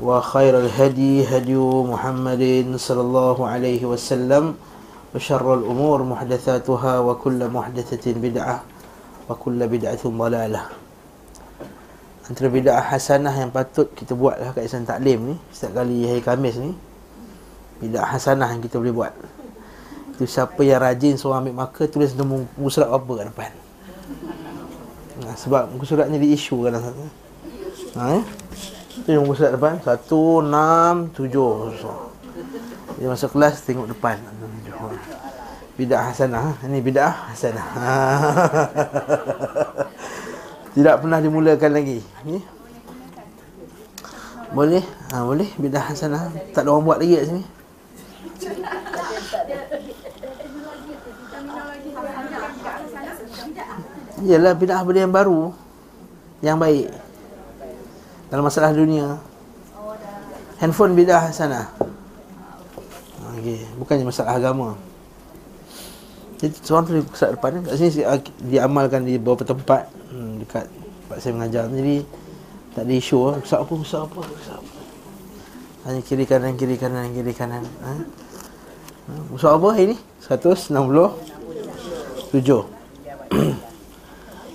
وخير الهدي هدي محمد صلى الله عليه وسلم وشر الأمور محدثاتها وكل محدثة بدعة وكل بدعة ضلالة Antara bid'ah hasanah yang patut kita buat lah kat Islam Taklim ni Setiap kali hari Khamis ni Bid'ah hasanah yang kita boleh buat Itu siapa yang rajin seorang ambil maka Tulis nama muka surat apa kat depan nah, Sebab muka surat ni di isu kan ha, eh? Yang muka depan Satu, enam, tujuh. So. Dia masuk kelas tengok depan. Bid'ah hasanah Ini bid'ah hasanah. Tidak pernah dimulakan lagi. Ni? Boleh? Ha, boleh? Bidah hasanah. Tak ada orang buat lagi kat sini? Yalah bidah benda yang baru. Yang baik Dalam masalah dunia. Handphone bidah hasanah okay. Bukannya masalah agama. Jadi seorang tu kat depan Kat sini diamalkan di beberapa tempat. Hmm, Dekat tempat saya mengajar. Jadi tak ada isu lah Usap apa, usap apa, usap apa. Hanya kiri kanan, kiri kanan, kiri kanan ha? Usap apa hari ni? 167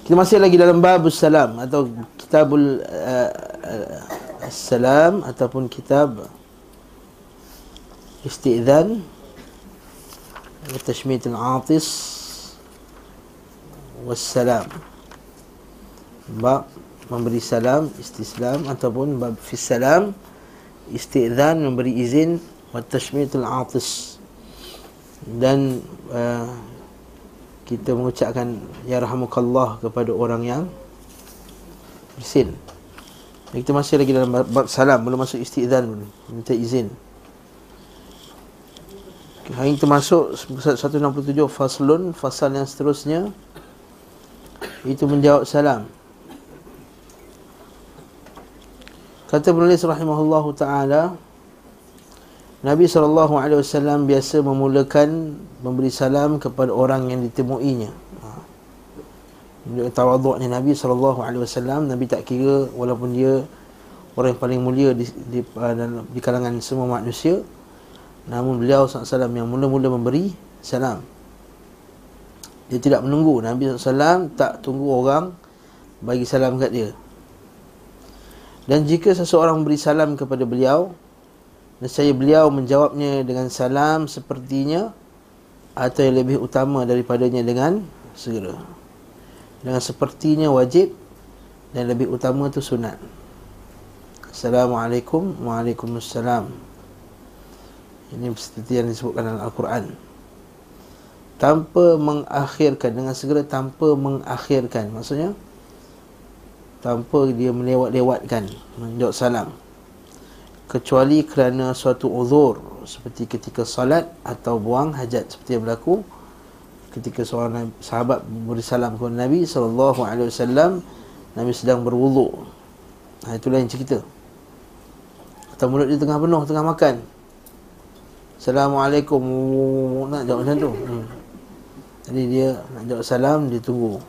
Kita masih lagi dalam Babus Salam Atau Kitabul uh, uh, Salam Ataupun Kitab Isti'zan Tashmit al-Atis Wassalam Bab memberi salam istislam ataupun bab fi salam istidzan memberi izin wa tashmitul atis dan uh, kita mengucapkan ya rahmukallah kepada orang yang bersin. Kita masih lagi dalam bab salam belum masuk istidzan dulu minta izin. Hari kita masuk 167 faslun fasal yang seterusnya. Itu menjawab salam. Kata penulis rahimahullah ta'ala Nabi SAW biasa memulakan Memberi salam kepada orang yang ditemuinya. Menunjukkan tawaduknya Nabi SAW Nabi tak kira walaupun dia Orang yang paling mulia di, di, di kalangan semua manusia Namun beliau SAW yang mula-mula memberi salam. Dia tidak menunggu. Nabi SAW tak tunggu orang Bagi salam kat dia. Dan jika seseorang memberi salam kepada beliau Nescaya beliau menjawabnya dengan salam sepertinya Atau yang lebih utama daripadanya dengan segera. Dengan sepertinya wajib Dan lebih utama itu sunat. Assalamualaikum Waalaikumsalam. Ini seperti yang disebutkan dalam Al-Quran. Tanpa mengakhirkan Dengan segera tanpa mengakhirkan. Maksudnya tanpa dia melewat-lewatkan menjawab salam kecuali kerana suatu uzur seperti ketika salat atau buang hajat seperti yang berlaku ketika seorang sahabat beri salam kepada Nabi sallallahu alaihi wasallam Nabi sedang berwuduk ha, itulah yang cerita. Atau mulut dia tengah penuh tengah makan. Assalamualaikum. Nak jawab macam tu? Hmm. jadi dia nak jawab salam dia tunggu.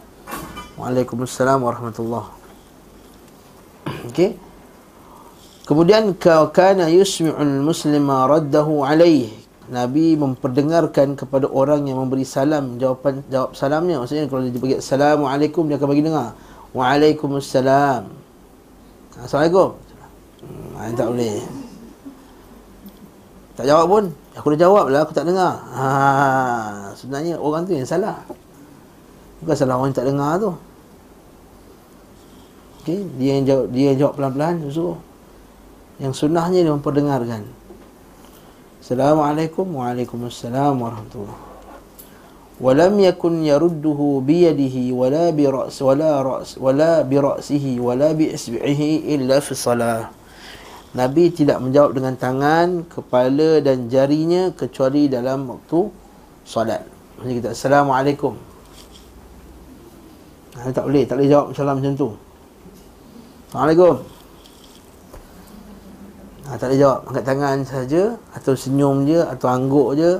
Waalaikumsalam warahmatullahi Okey. Kemudian kana yusmi'ul muslima raddahu alaih. Nabi memperdengarkan kepada orang yang memberi salam jawapan jawab salamnya. Maksudnya kalau dia bagi assalamualaikum dia akan bagi dengar. Waalaikumsalam. Assalamualaikum. Hmm, tak boleh. Tak jawab pun. Aku dah jawab lah, aku tak dengar. Ha, sebenarnya orang tu yang salah. Bukan salah orang yang tak dengar tu. Okay, dia yang jawab, dia yang jawab pelan-pelan suruh Yang sunnahnya dia memperdengarkan. Assalamualaikum Waalaikumsalam warahmatullahi ولم يكن يرده بيده ولا برأس ولا رأس ولا برأسه ولا بإصبعه إلا في الصلاة Nabi tidak menjawab dengan tangan, kepala dan jarinya kecuali dalam waktu solat. Jadi kita Assalamualaikum. Ha, tak boleh, tak boleh jawab salam macam tu. Assalamualaikum. Ha, tak boleh jawab, angkat tangan saja atau senyum je atau angguk je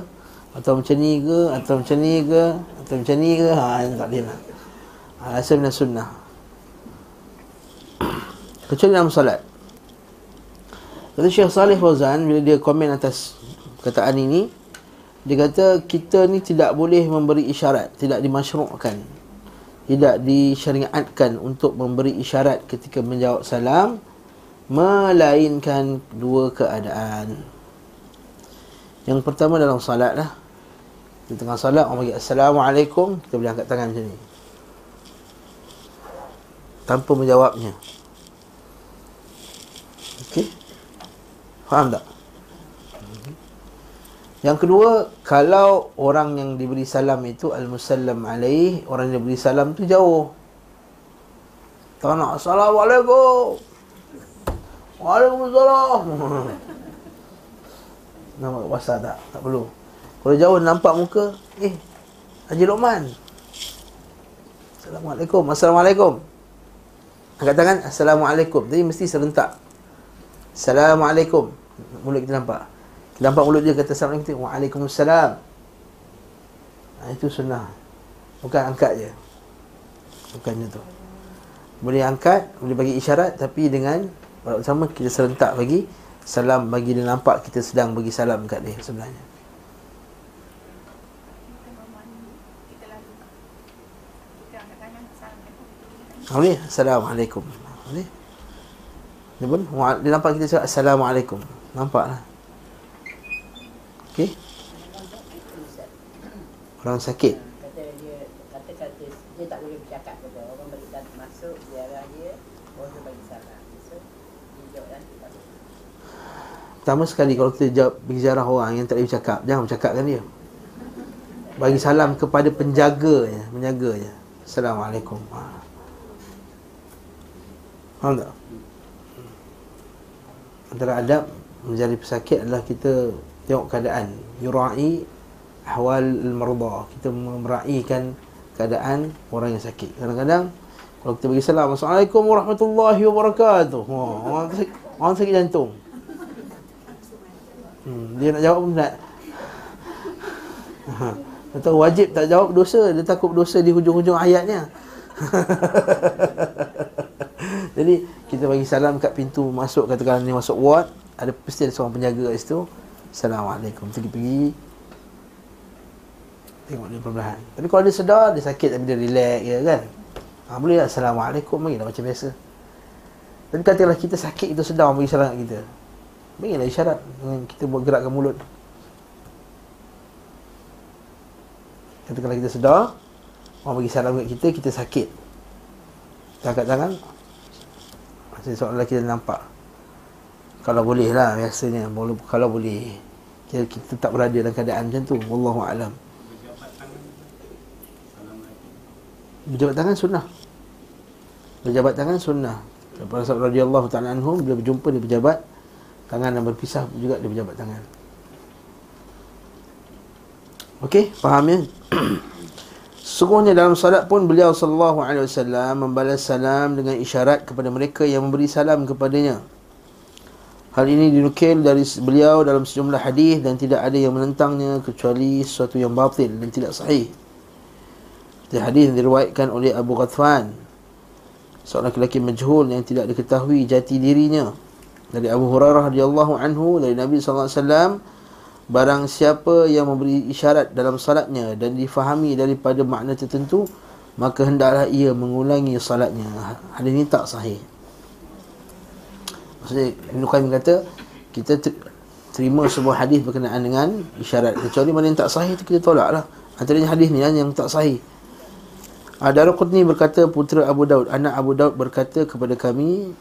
atau macam ni ke atau macam ni ke atau macam ni ke ha tak boleh lah. Ha, asal sunnah. Kecuali dalam solat. Kata Syekh Salih Fauzan bila dia komen atas kataan ini dia kata kita ni tidak boleh memberi isyarat, tidak dimasyru'kan. Tidak disyariatkan untuk memberi isyarat ketika menjawab salam melainkan dua keadaan. Yang pertama dalam salat lah. Di tengah salat orang bagi assalamualaikum, kita boleh angkat tangan macam ni. Tanpa menjawabnya. Okey. Faham tak? Yang kedua, kalau orang yang diberi salam itu al-musallam alaih, orang yang diberi salam tu jauh. Tak nak assalamualaikum. Waalaikumsalam. Nampak pasal tak? Tak perlu. Kalau jauh nampak muka, eh, Haji Luqman. Assalamualaikum. Assalamualaikum. Angkat tangan, Assalamualaikum. Jadi mesti serentak. Assalamualaikum mulut kita nampak. Kita nampak mulut dia kata Assalamualaikum. Waalaikumsalam. Ha, itu sunnah. Bukan angkat je. Bukan macam tu. Boleh angkat, boleh bagi isyarat tapi dengan sama kita serentak bagi salam bagi dia nampak kita sedang bagi salam kat dia sebenarnya. Boleh? Assalamualaikum. Boleh? Dia pun, dia nampak kita cakap Assalamualaikum. Nampaklah. Okey. Orang sakit. Kata dia tak boleh bercakap kepada orang balik dan masuk ziarah dia orang bagi salam. So dia jawab nanti Pertama sekali kalau kita jawab bagi ziarah orang yang tak boleh bercakap, jangan bercakapkan dia. Bagi salam kepada penjaga ya, menjaga je. Assalamualaikum. Ha. Faham tak? Antara adab menjadi pesakit adalah kita tengok keadaan yurai ahwal al-marda kita meraikan keadaan orang yang sakit kadang-kadang kalau kita bagi salam assalamualaikum warahmatullahi wabarakatuh. Oh, orang, sakit, orang sakit jantung. Hmm, dia nak jawab pun tak. Atau wajib tak jawab dosa dia takut dosa di hujung-hujung ayatnya. Jadi kita bagi salam kat pintu masuk katakan ni masuk ward ada pasti ada seorang penjaga kat situ. Assalamualaikum. Pergi pergi. Tengok dia perlahan. Tapi kalau dia sedar dia sakit tapi dia relax ya kan ha, boleh lah Assalamualaikum bagi lah macam biasa. Tapi katakanlah kita sakit itu sedar bagi salam kita. Bagi lah isyarat kita buat gerakkan mulut. Katakanlah kita sedar orang bagi salam kat kita kita sakit. Kita angkat tangan. Seolah kita nampak. Kalau boleh lah biasanya. Kalau boleh. Kita, kita tak berada dalam keadaan macam tu. Wallahu alam. Berjabat tangan sunnah berjabat tangan sunnah Para sahabat radhiyallahu ta'ala anhum bila berjumpa dia berjabat tangan dan berpisah juga dia berjabat tangan Okey, faham ya? Sungguhnya dalam salat pun beliau sallallahu alaihi wasallam membalas salam dengan isyarat kepada mereka yang memberi salam kepadanya. Hal ini dinukil dari beliau dalam sejumlah hadis dan tidak ada yang menentangnya kecuali sesuatu yang batil dan tidak sahih. Di hadis yang diriwayatkan oleh Abu Ghatfan seorang lelaki majhul yang tidak diketahui jati dirinya dari Abu Hurairah radhiyallahu anhu dari Nabi sallallahu alaihi wasallam barang siapa yang memberi isyarat dalam salatnya dan difahami daripada makna tertentu maka hendaklah ia mengulangi salatnya. Hadis ini tak sahih. Maksudnya Ibn Qayyim kata Kita terima sebuah hadis berkenaan dengan isyarat Kecuali mana yang tak sahih itu kita tolak lah Antaranya hadis ni yang tak sahih Adara Qutni berkata putera Abu Daud Anak Abu Daud berkata kepada kami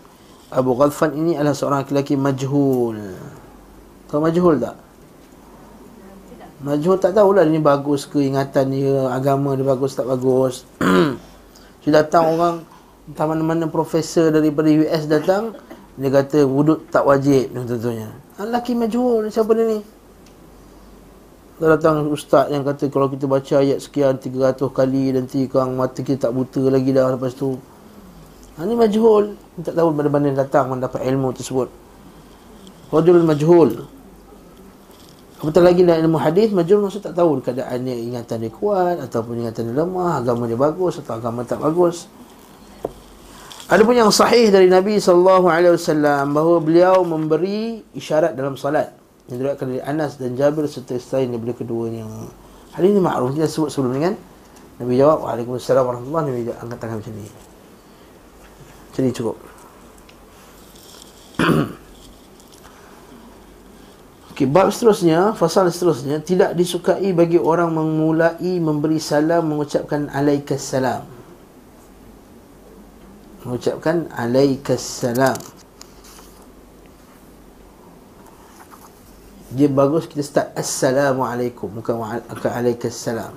Abu Ghalfan ini adalah seorang lelaki majhul Tahu majhul tak? Majhul tak tahulah ini bagus ke ingatan dia, agama dia bagus tak bagus. Dia datang orang entah mana-mana profesor daripada US datang, dia kata wuduk tak wajib contohnya. Lelaki majhul siapa dia ni? Dia datang ustaz yang kata kalau kita baca ayat sekian 300 kali nanti kang mata kita tak buta lagi dah lepas tu. Ha, ni majhul. Tak tahu mana-mana datang mendapat ilmu tersebut. Rajul majhul. Apatah lagi dalam ilmu hadis majul maksud tak tahu keadaannya ingatan dia kuat ataupun ingatan dia lemah, agama dia bagus atau agama tak bagus. Ada pun yang sahih dari Nabi sallallahu alaihi wasallam bahawa beliau memberi isyarat dalam salat. Yang diriwayatkan dari Anas dan Jabir serta selain daripada keduanya. Hadis ini makruf kita sebut sebelum ni kan. Nabi jawab, Waalaikumsalam warahmatullahi. Nabi angkat tangan macam ni. Jadi cukup. Okay, bab seterusnya, fasal seterusnya tidak disukai bagi orang memulai memberi salam mengucapkan alaikas salam. Mengucapkan alaikas salam. Dia bagus kita start assalamualaikum. Bukan alaikas salam.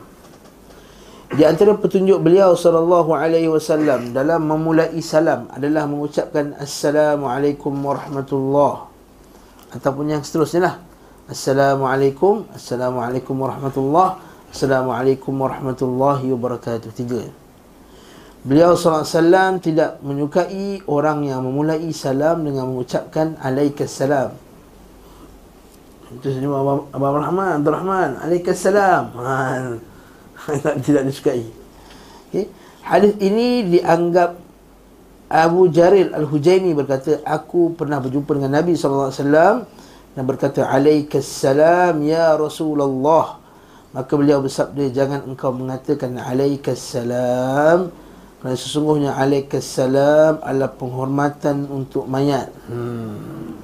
Di antara petunjuk beliau sallallahu alaihi wasallam dalam memulai salam adalah mengucapkan assalamualaikum warahmatullahi ataupun yang seterusnya lah Assalamualaikum Assalamualaikum warahmatullahi Assalamualaikum warahmatullahi wabarakatuh. Tiga. Beliau SAW tidak menyukai orang yang memulai salam dengan mengucapkan Alaikassalam Itu saja Abang, Abang Rahman, Abdul Rahman. Alaikassalam ha, Tidak disukai. Okay. Hadis ini dianggap Abu Jaril Al-Hujaini berkata Aku pernah berjumpa dengan Nabi SAW dan berkata alaikassalam ya Rasulullah maka beliau bersabda jangan engkau mengatakan alaikassalam kerana sesungguhnya alaikassalam adalah penghormatan untuk mayat. Hmm.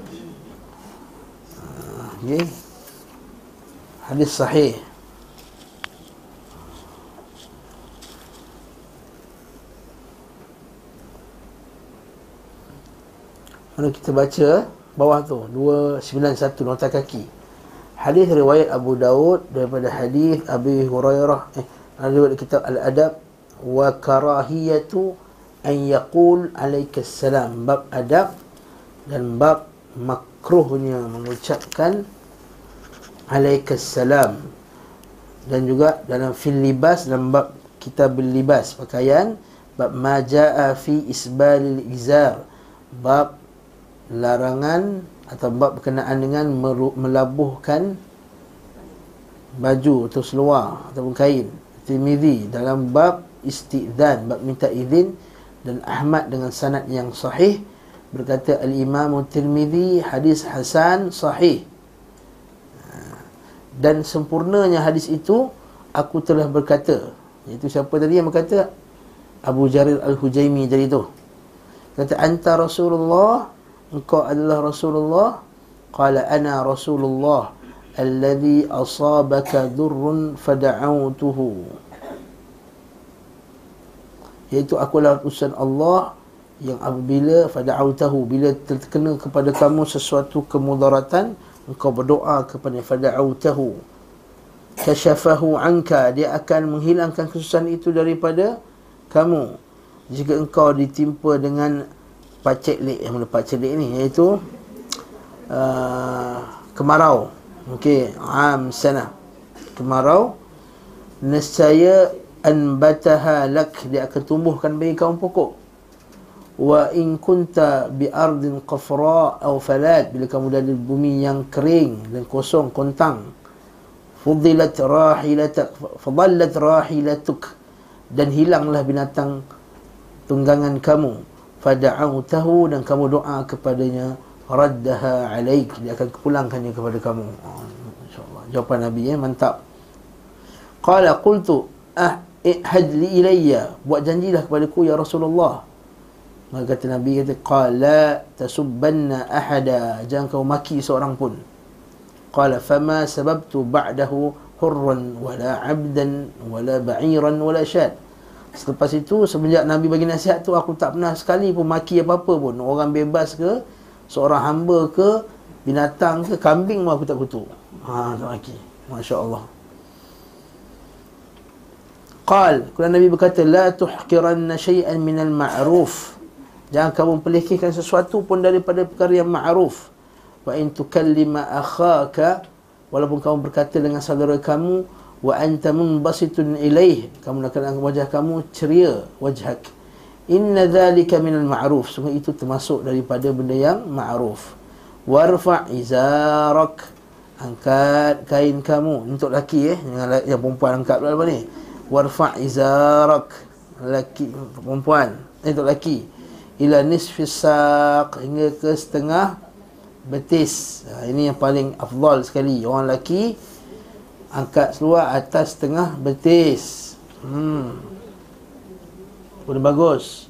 Okay. hadis sahih. Kalau kita baca bawah tu 291 nota kaki. Hadis riwayat Abu Daud daripada hadis Abi Hurairah. Eh riwayat kitab Al-Adab. Wa karahiyatu an yaqul alaika salam. Bab adab dan bab makruhnya mengucapkan alaika salam dan juga dalam fil libas dalam bab kitab libas pakaian bab majaa fi isbalil izar bab larangan atau bab berkenaan dengan melabuhkan baju atau seluar ataupun kain. Tirmizi dalam bab istidzan bab minta izin dan Ahmad dengan sanad yang sahih berkata al-Imam Tirmizi hadis hasan sahih. Dan sempurnanya hadis itu aku telah berkata. Itu siapa tadi yang berkata? Abu Jarir Al-Hujaimi tadi tu. Kata anta Rasulullah engkau adalah Rasulullah. Qala ana Rasulullah alladhi asabaka durrun fada'autuhu iaitu aku adalah utusan Allah yang apabila fada'autahu bila terkena kepada kamu sesuatu kemudaratan engkau berdoa kepada fada'autahu kasyafahu anka dia akan menghilangkan kesusahan itu daripada kamu. Jika engkau ditimpa dengan pacek lek yang mana pacek lek ni iaitu uh, kemarau. Okey am sana. Kemarau. Nescaya anbataha lak dia akan tumbuhkan bagi kaum pokok wa in kunta bi ardin qafra aw falat bila kamu ada di bumi yang kering dan kosong kontang fudilat rahilatak fadallat rahilatuk. Dan hilanglah binatang tunggangan kamu. Fada'autahu dan kamu doa kepadanya raddaha alaik. Dia akan pulangkannya kepada kamu. Oh, insyaallah. Jawapan nabi ya mantap. Qala qultu ah ihadli ilayya. Buat janjilah kepadaku ya rasulullah maka kata nabi kata qala tasubbanna ahada jangan kau maki seorang pun qala fama sababtu ba'dahu hurran wala 'abdan wala ba'iran wala syad Selepas itu semenjak Nabi bagi nasihat tu aku tak pernah sekali pun maki apa-apa pun. Orang bebas ke, seorang hamba ke, binatang ke, kambing pun aku tak kutuk. Ha, tak maki. Masya Allah Qal Kemudian Nabi berkata La tuhkiranna syai'an minal ma'ruf Jangan kamu pelihkihkan sesuatu pun daripada perkara yang ma'ruf. Wa in tukallima akhaka Walaupun kamu berkata dengan saudara kamu Wa anta munbasitun ilaih Kamu nak wajah kamu ceria wajhak. Inna dhalika minal ma'ruf. Sungguh itu termasuk daripada benda yang ma'ruf. Warfa' izarak. Angkat kain kamu. Untuk laki eh. Yang, yang perempuan angkat apa ni? Warfa' izarak. Laki Perempuan. Eh, Untuk laki ila nisfis saq hingga ke setengah betis. Ha, ini yang paling afdal sekali. Orang lelaki angkat seluar atas setengah betis. Hmm. Boleh bagus.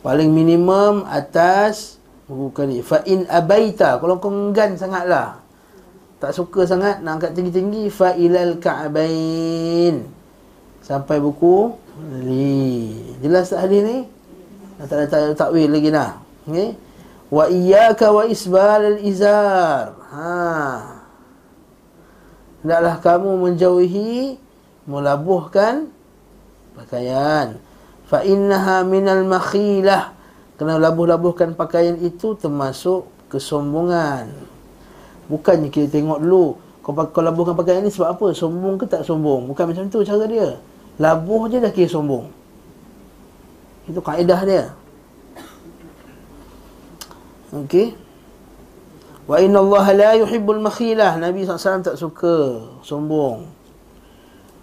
Paling minimum atas buku kali. Fa in abaita kalau kau enggan sangatlah. Tak suka sangat nak angkat tinggi-tinggi fa ilal ka'bain. Sampai buku li. Jelas tak hadis ni? Tak ada takwil lagi lah okay? wa iyyaka wa isbal al izar. Ha. Hendaklah kamu menjauhi melabuhkan pakaian. Fa innaha minal makhilah. Kena labuh-labuhkan pakaian itu termasuk kesombongan. Bukannya kita tengok dulu kau, kau labuhkan pakaian ini sebab apa? Sombong ke tak sombong? Bukan macam tu cara dia. Labuh je dah kira sombong itu kaedah dia. Okey. Wa inna Allah la yuhibbul makhilah. Nabi SAW tak suka sombong.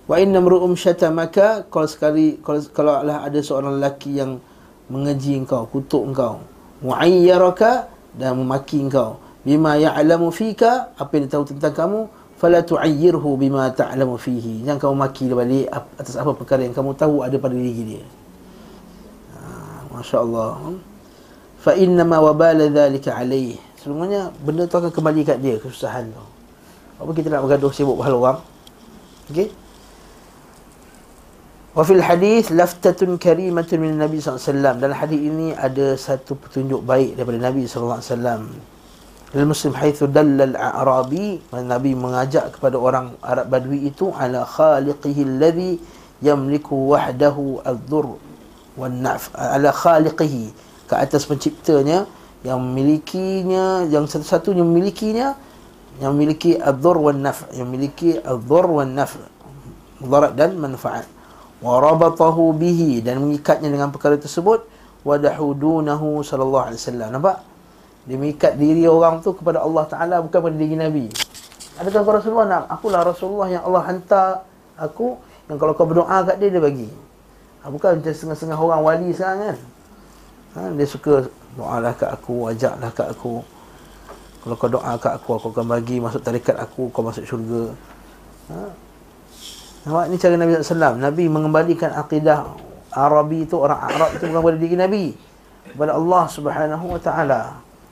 Wa inna mru'um syatamaka kalau sekali kalau kalau lah ada seorang lelaki yang mengeji engkau, kutuk engkau, mu'ayyaraka dan memaki engkau, bima ya'lamu fika, apa yang dia tahu tentang kamu, fala tu'ayyirhu bima ta'lamu fihi. Jangan kau maki dia balik atas apa perkara yang kamu tahu ada pada diri dia. Masya Allah Fa inna ma wabala dhalika alaih Sebenarnya benda tu akan kembali kat dia Kesusahan tu. Apa kita nak bergaduh sibuk pahala orang? Okey. Wa fil hadis laftatun karimatun min Nabi SAW Dalam hadis ini ada satu petunjuk baik daripada Nabi SAW Dalam Muslim haithu dallal a'rabi Nabi mengajak kepada orang Arab Badui itu Ala khaliqihi alladhi yamliku wahdahu al-dhur wan naf ala khaliqihi ke atas penciptanya yang memilikinya yang satu-satunya memilikinya yang memiliki ad-dhur wan naf yang memiliki ad-dhur wan naf mudarat dan manfaat. Wa rabatahu bihi dan mengikatnya dengan perkara tersebut wa dahudunahu sallallahu alaihi wasallam. Nampak? Dia mengikat diri orang tu kepada Allah Taala bukan pada diri Nabi. Adakah kau Rasulullah nak? Akulah Rasulullah yang Allah hantar aku yang kalau kau berdoa kat dia dia bagi ha, Bukan macam setengah-setengah orang wali sekarang kan? Ha, Dia suka doalah kat aku, ajaklah kat aku. Kalau kau doa kat aku, aku akan bagi masuk tarikat aku, kau masuk syurga. Ha? Nampak? Ni cara Nabi SAW Nabi mengembalikan akidah Arabi itu, orang Arab itu bukan pada diri Nabi. Kepada Allah Subhanahu Wa Taala.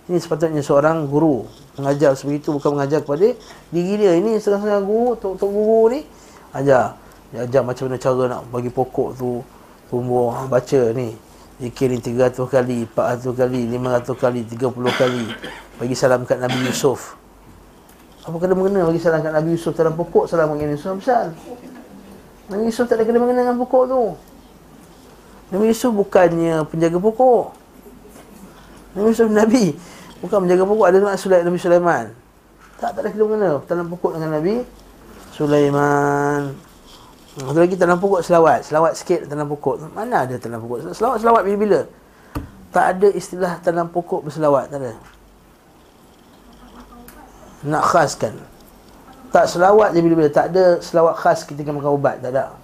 Ini sepatutnya seorang guru. Mengajar seperti itu bukan mengajar kepada diri dia. Ini setengah-setengah guru, tok guru ni Ajar. Dia ajar macam mana cara nak bagi pokok tu tumbuh baca ni zikir ni 300 kali 400 kali 500 kali 30 kali. Bagi salam kat Nabi Yusuf. Apa kena mengena bagi salam kat Nabi Yusuf? Dalam pokok salam Nabi Yusuf besar. Nabi Yusuf tak ada kena mengena dengan pokok tu. Nabi Yusuf bukannya penjaga pokok. Nabi Yusuf Nabi bukan penjaga pokok ada nak Sulaiman Nabi Sulaiman. Tak tak ada kena mengena. Dalam pokok dengan Nabi Sulaiman satu lagi tanam pokok selawat. Selawat sikit tanam pokok. Mana ada tanam pokok? Selawat-selawat bila-bila. Tak ada istilah tanam pokok berselawat. Tak ada. Nak khaskan. Tak selawat je bila-bila. Tak ada selawat khas ketika makan ubat. Tak ada.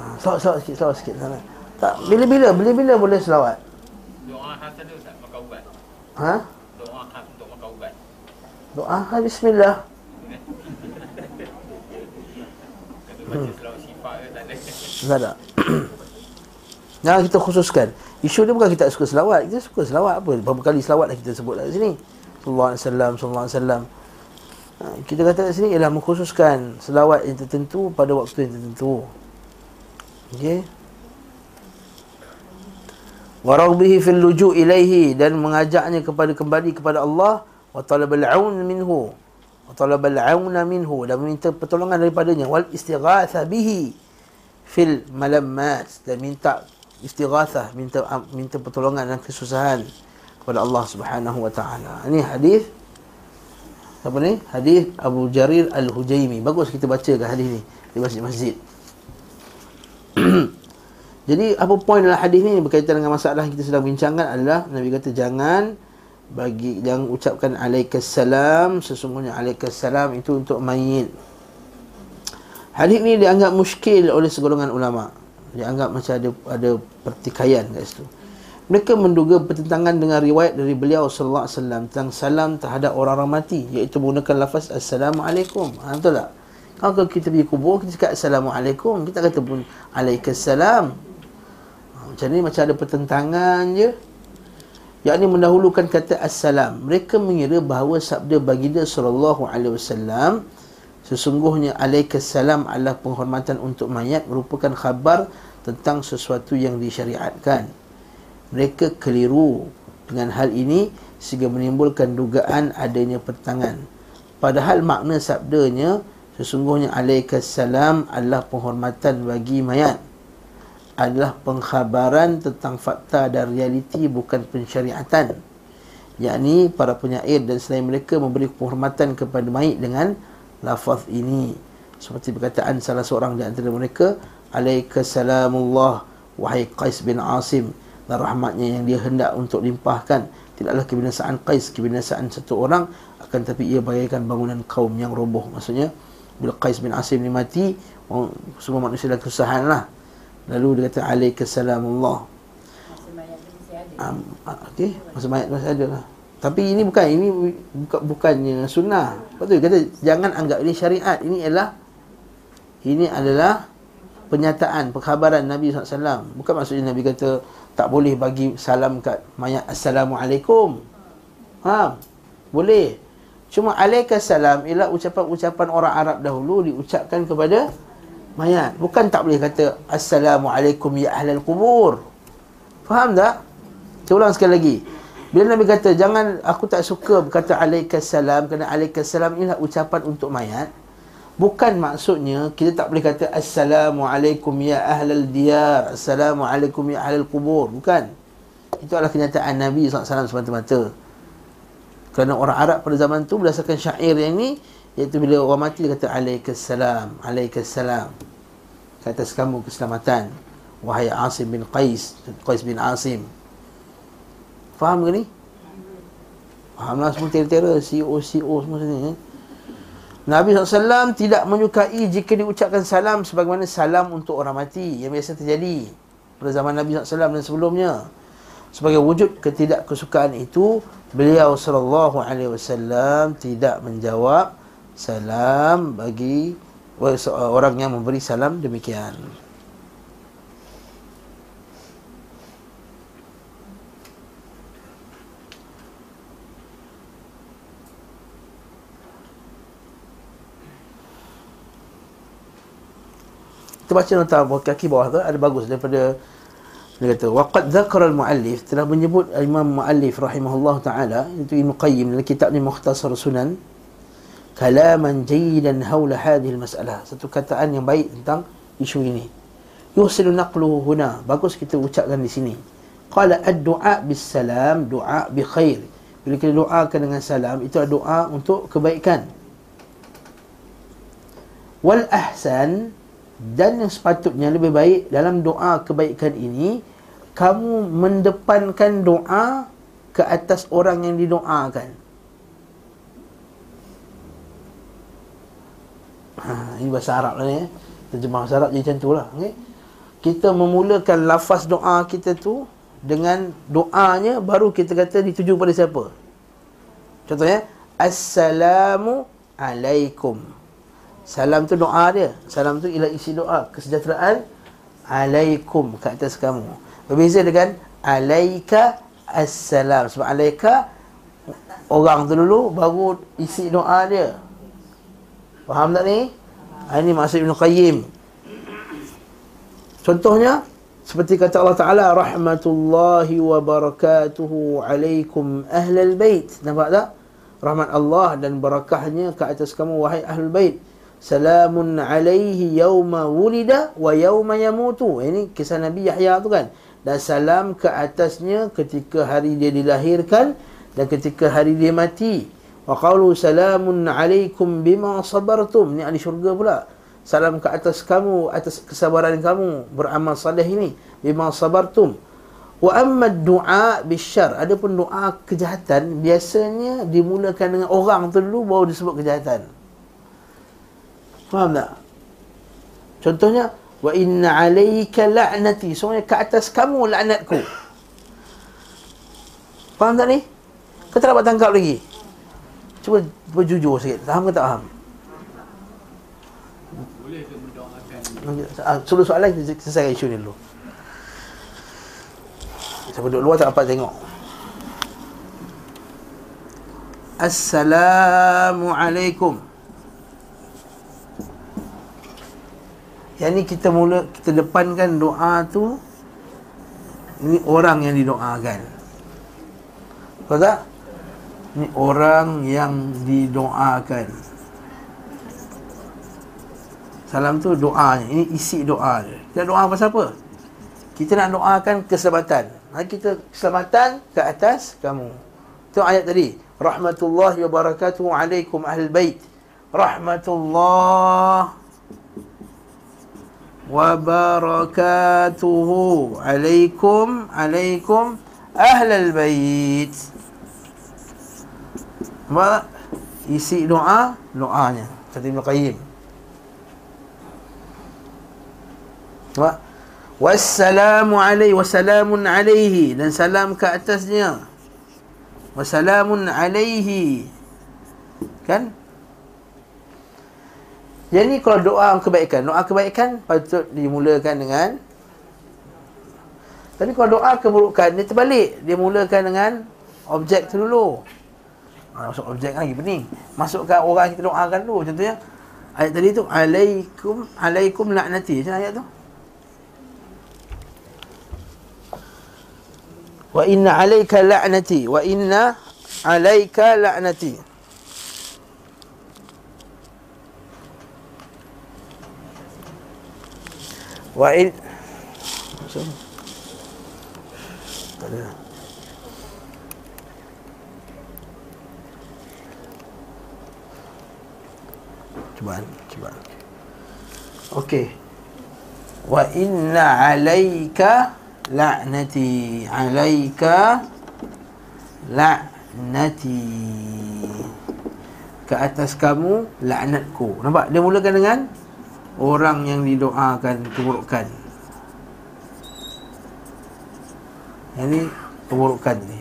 Ah, selawat-selawat sikit. Selawat sikit. Sana. Tak. Bila-bila. Bila-bila boleh selawat. Doa khas ada tak makan ubat? Ha? Doa khas untuk makan ubat. Doa khas bismillah. Tak ada. Jangan kita khususkan. Isu dia bukan kita suka selawat. Kita suka selawat apa? Berapa kali selawat dah kita sebut kat sini. Sallallahu alaihi wasallam, sallallahu alaihi wasallam. Ha, kita kata kat sini ialah mengkhususkan selawat yang tertentu pada waktu yang tertentu. Okey. Waragbihi fil luju ilaihi dan mengajaknya kepada kembali kepada Allah wa talabul aun minhu wa talabal auna minhu dan meminta pertolongan daripadanya wal istighatha bihi fil malammat dan minta istighathah minta minta pertolongan dan kesusahan kepada Allah Subhanahu wa taala. Ini hadis apa ni? Hadis Abu Jarir Al-Hujaimi. Bagus kita baca ke hadis ni di masjid-masjid. Jadi apa poin dalam hadis ni berkaitan dengan masalah yang kita sedang bincangkan adalah Nabi kata jangan bagi yang ucapkan alaikassalam sesungguhnya alaikassalam itu untuk mayit. Hadis ni dianggap muskil oleh segolongan ulama. Dianggap macam ada ada pertikaian kat situ. Mereka menduga pertentangan dengan riwayat dari beliau sallallahu alaihi wasallam tentang salam terhadap orang-orang mati iaitu menggunakan lafaz assalamualaikum. Ha betul tak? Kalau kita pergi kubur kita cakap assalamualaikum, kita kata pun alaikassalam. Ha, macam ni macam ada pertentangan je. Yang ini mendahulukan kata assalam. Mereka mengira bahawa sabda baginda sallallahu alaihi wasallam sesungguhnya alaikassalam adalah penghormatan untuk mayat merupakan khabar tentang sesuatu yang disyariatkan mereka keliru dengan hal ini sehingga menimbulkan dugaan adanya pertentangan. Padahal makna sabdanya sesungguhnya alaikassalam adalah penghormatan bagi mayat adalah pengkhabaran tentang fakta dan realiti bukan pensyariatan. Yakni para penyair dan selain mereka memberi penghormatan kepada mayat dengan lafaz ini. Seperti perkataan salah seorang di antara mereka alaikassalamullah wahai Qais bin Asim. Dan rahmatnya yang dia hendak untuk limpahkan tidaklah kebinasaan Qais kebinasaan satu orang akan tapi ia bagaikan bangunan kaum yang roboh. Maksudnya bila Qais bin Asim ni mati semua manusia dalam kesusahan lah lalu dia kata alaikassalamullah um, okey. Masa mayat masih ada lah. Tapi ini bukan ini bukan bukannya sunnah. Betul kata jangan anggap ini syariat. Ini adalah ini adalah penyataan perkhabaran Nabi SAW bukan maksudnya Nabi kata tak boleh bagi salam kat mayat assalamualaikum. Ha boleh. Cuma alaikassalam ialah ucapan-ucapan orang Arab dahulu diucapkan kepada mayat. Bukan tak boleh kata assalamualaikum ya ahlal kubur faham tak? Saya ulang sekali lagi. Bila Nabi kata jangan aku tak suka berkata alaikassalam. Kerana alaikassalam ialah ucapan untuk mayat. Bukan maksudnya kita tak boleh kata Assalamualaikum ya ahlal diyar. Assalamualaikum ya ahlal kubur Bukan. Itu adalah kenyataan Nabi SAW semata-mata. Kerana orang Arab pada zaman tu Berdasarkan syair yang ni Iaitu bila orang mati dia kata Alaikassalam Alaikassalam Kata kamu keselamatan Wahai Asim bin Qais Qais bin Asim Faham ke ni? Fahamlah semua tera-tera CEO, CEO semua sini eh? Nabi SAW tidak menyukai jika diucapkan salam sebagaimana salam untuk orang mati yang biasa terjadi pada zaman Nabi SAW dan sebelumnya. Sebagai wujud ketidakkesukaan itu, beliau SAW tidak menjawab salam bagi orang yang memberi salam demikian. kita baca nota kaki bawah tu ada bagus daripada dia kata waqad dzakara al-muallif telah menyebut Imam Muallif rahimahullah taala itu Ibnu Qayyim dalam kitab ni Mukhtasar Sunan kalaman jayidan haula hadhihi al-mas'alah satu kataan yang baik tentang isu ini. Yusilu naqluhu huna. Bagus kita ucapkan di sini. Qala ad-du'a bis salam du'a bi khair bila kita doakan dengan salam itu adalah doa untuk kebaikan. Wal ahsan dan yang sepatutnya lebih baik dalam doa kebaikan ini kamu mendepankan doa ke atas orang yang didoakan. Ha, ini bahasa Arab lah ni. Eh. Terjemah bahasa Arab jadi macam tu lah. Okay? Kita memulakan lafaz doa kita tu dengan doanya baru kita kata dituju pada siapa. Contohnya, Assalamu alaikum. Salam tu doa dia. Salam tu ialah isi doa. Kesejahteraan alaikum ke atas kamu. Berbeza dengan alaika assalam. Sebab alaika orang tu dulu baru isi doa dia. Faham tak ni? Ha, ini maksud Ibn Qayyim. Contohnya seperti kata Allah Taala rahmatullahi wa barakatuhu alaikum ahlal bait. Nampak tak? rahmat Allah dan barakahnya ke atas kamu wahai ahlul bait salamun alaihi yauma wulida wa yauma yamutu ini kisah Nabi Yahya tu kan dan salam ke atasnya ketika hari dia dilahirkan dan ketika hari dia mati wa qalu salamun alaikum bima sabartum ni ahli syurga pula salam ke atas kamu atas kesabaran kamu beramal saleh ini bima sabartum Wa amma du'a bisyar. Adapun doa kejahatan biasanya dimulakan dengan orang tu dulu baru disebut kejahatan. Faham tak? Contohnya wa inna alayka la'nati. Semuanya ke atas kamu laknatku. Faham tak ni? Kau tak dapat tangkap lagi. Cuba berjujur sikit. Faham ke tak faham? Boleh soalan, selesaikan isu ni dulu. Siapa duduk luar tak dapat tengok Assalamualaikum Yang ni kita mula Kita depankan doa tu Ni orang yang didoakan Tahu tak? Ni orang yang didoakan Salam tu doanya Ini isi doa Kita doa pasal apa? Kita nak doakan keselamatan Mari kita keselamatan ke atas kamu. Itu ayat tadi. Rahmatullahi wa barakatuhu alaikum ahlul bait. Rahmatullah wa barakatuhu alaikum alaikum ahlul bait. Ma isi doa doanya. Kata Ibn Qayyim. Wa Wassalamu alaihi Wassalamun alaihi. Dan salam ke atasnya. Wassalamun alaihi. Kan? Jadi kalau doa kebaikan. Doa kebaikan patut dimulakan dengan Tapi kalau doa keburukan Dia terbalik. Dia mulakan dengan Objek tu dulu ha, Masuk objek lagi pening Masukkan orang kita doakan dulu Contohnya Ayat tadi tu Alaikum Alaikum laknati Macam ayat tu? Wa inna alayka la'nati wa inna alayka la'nati wa in Cuba, cuba. Okey. Wa inna alayka la'nati alaika la'nati. Ke atas kamu laknatku nampak? Dia mulakan dengan orang yang didoakan keburukan. Yang ni keburukan ni.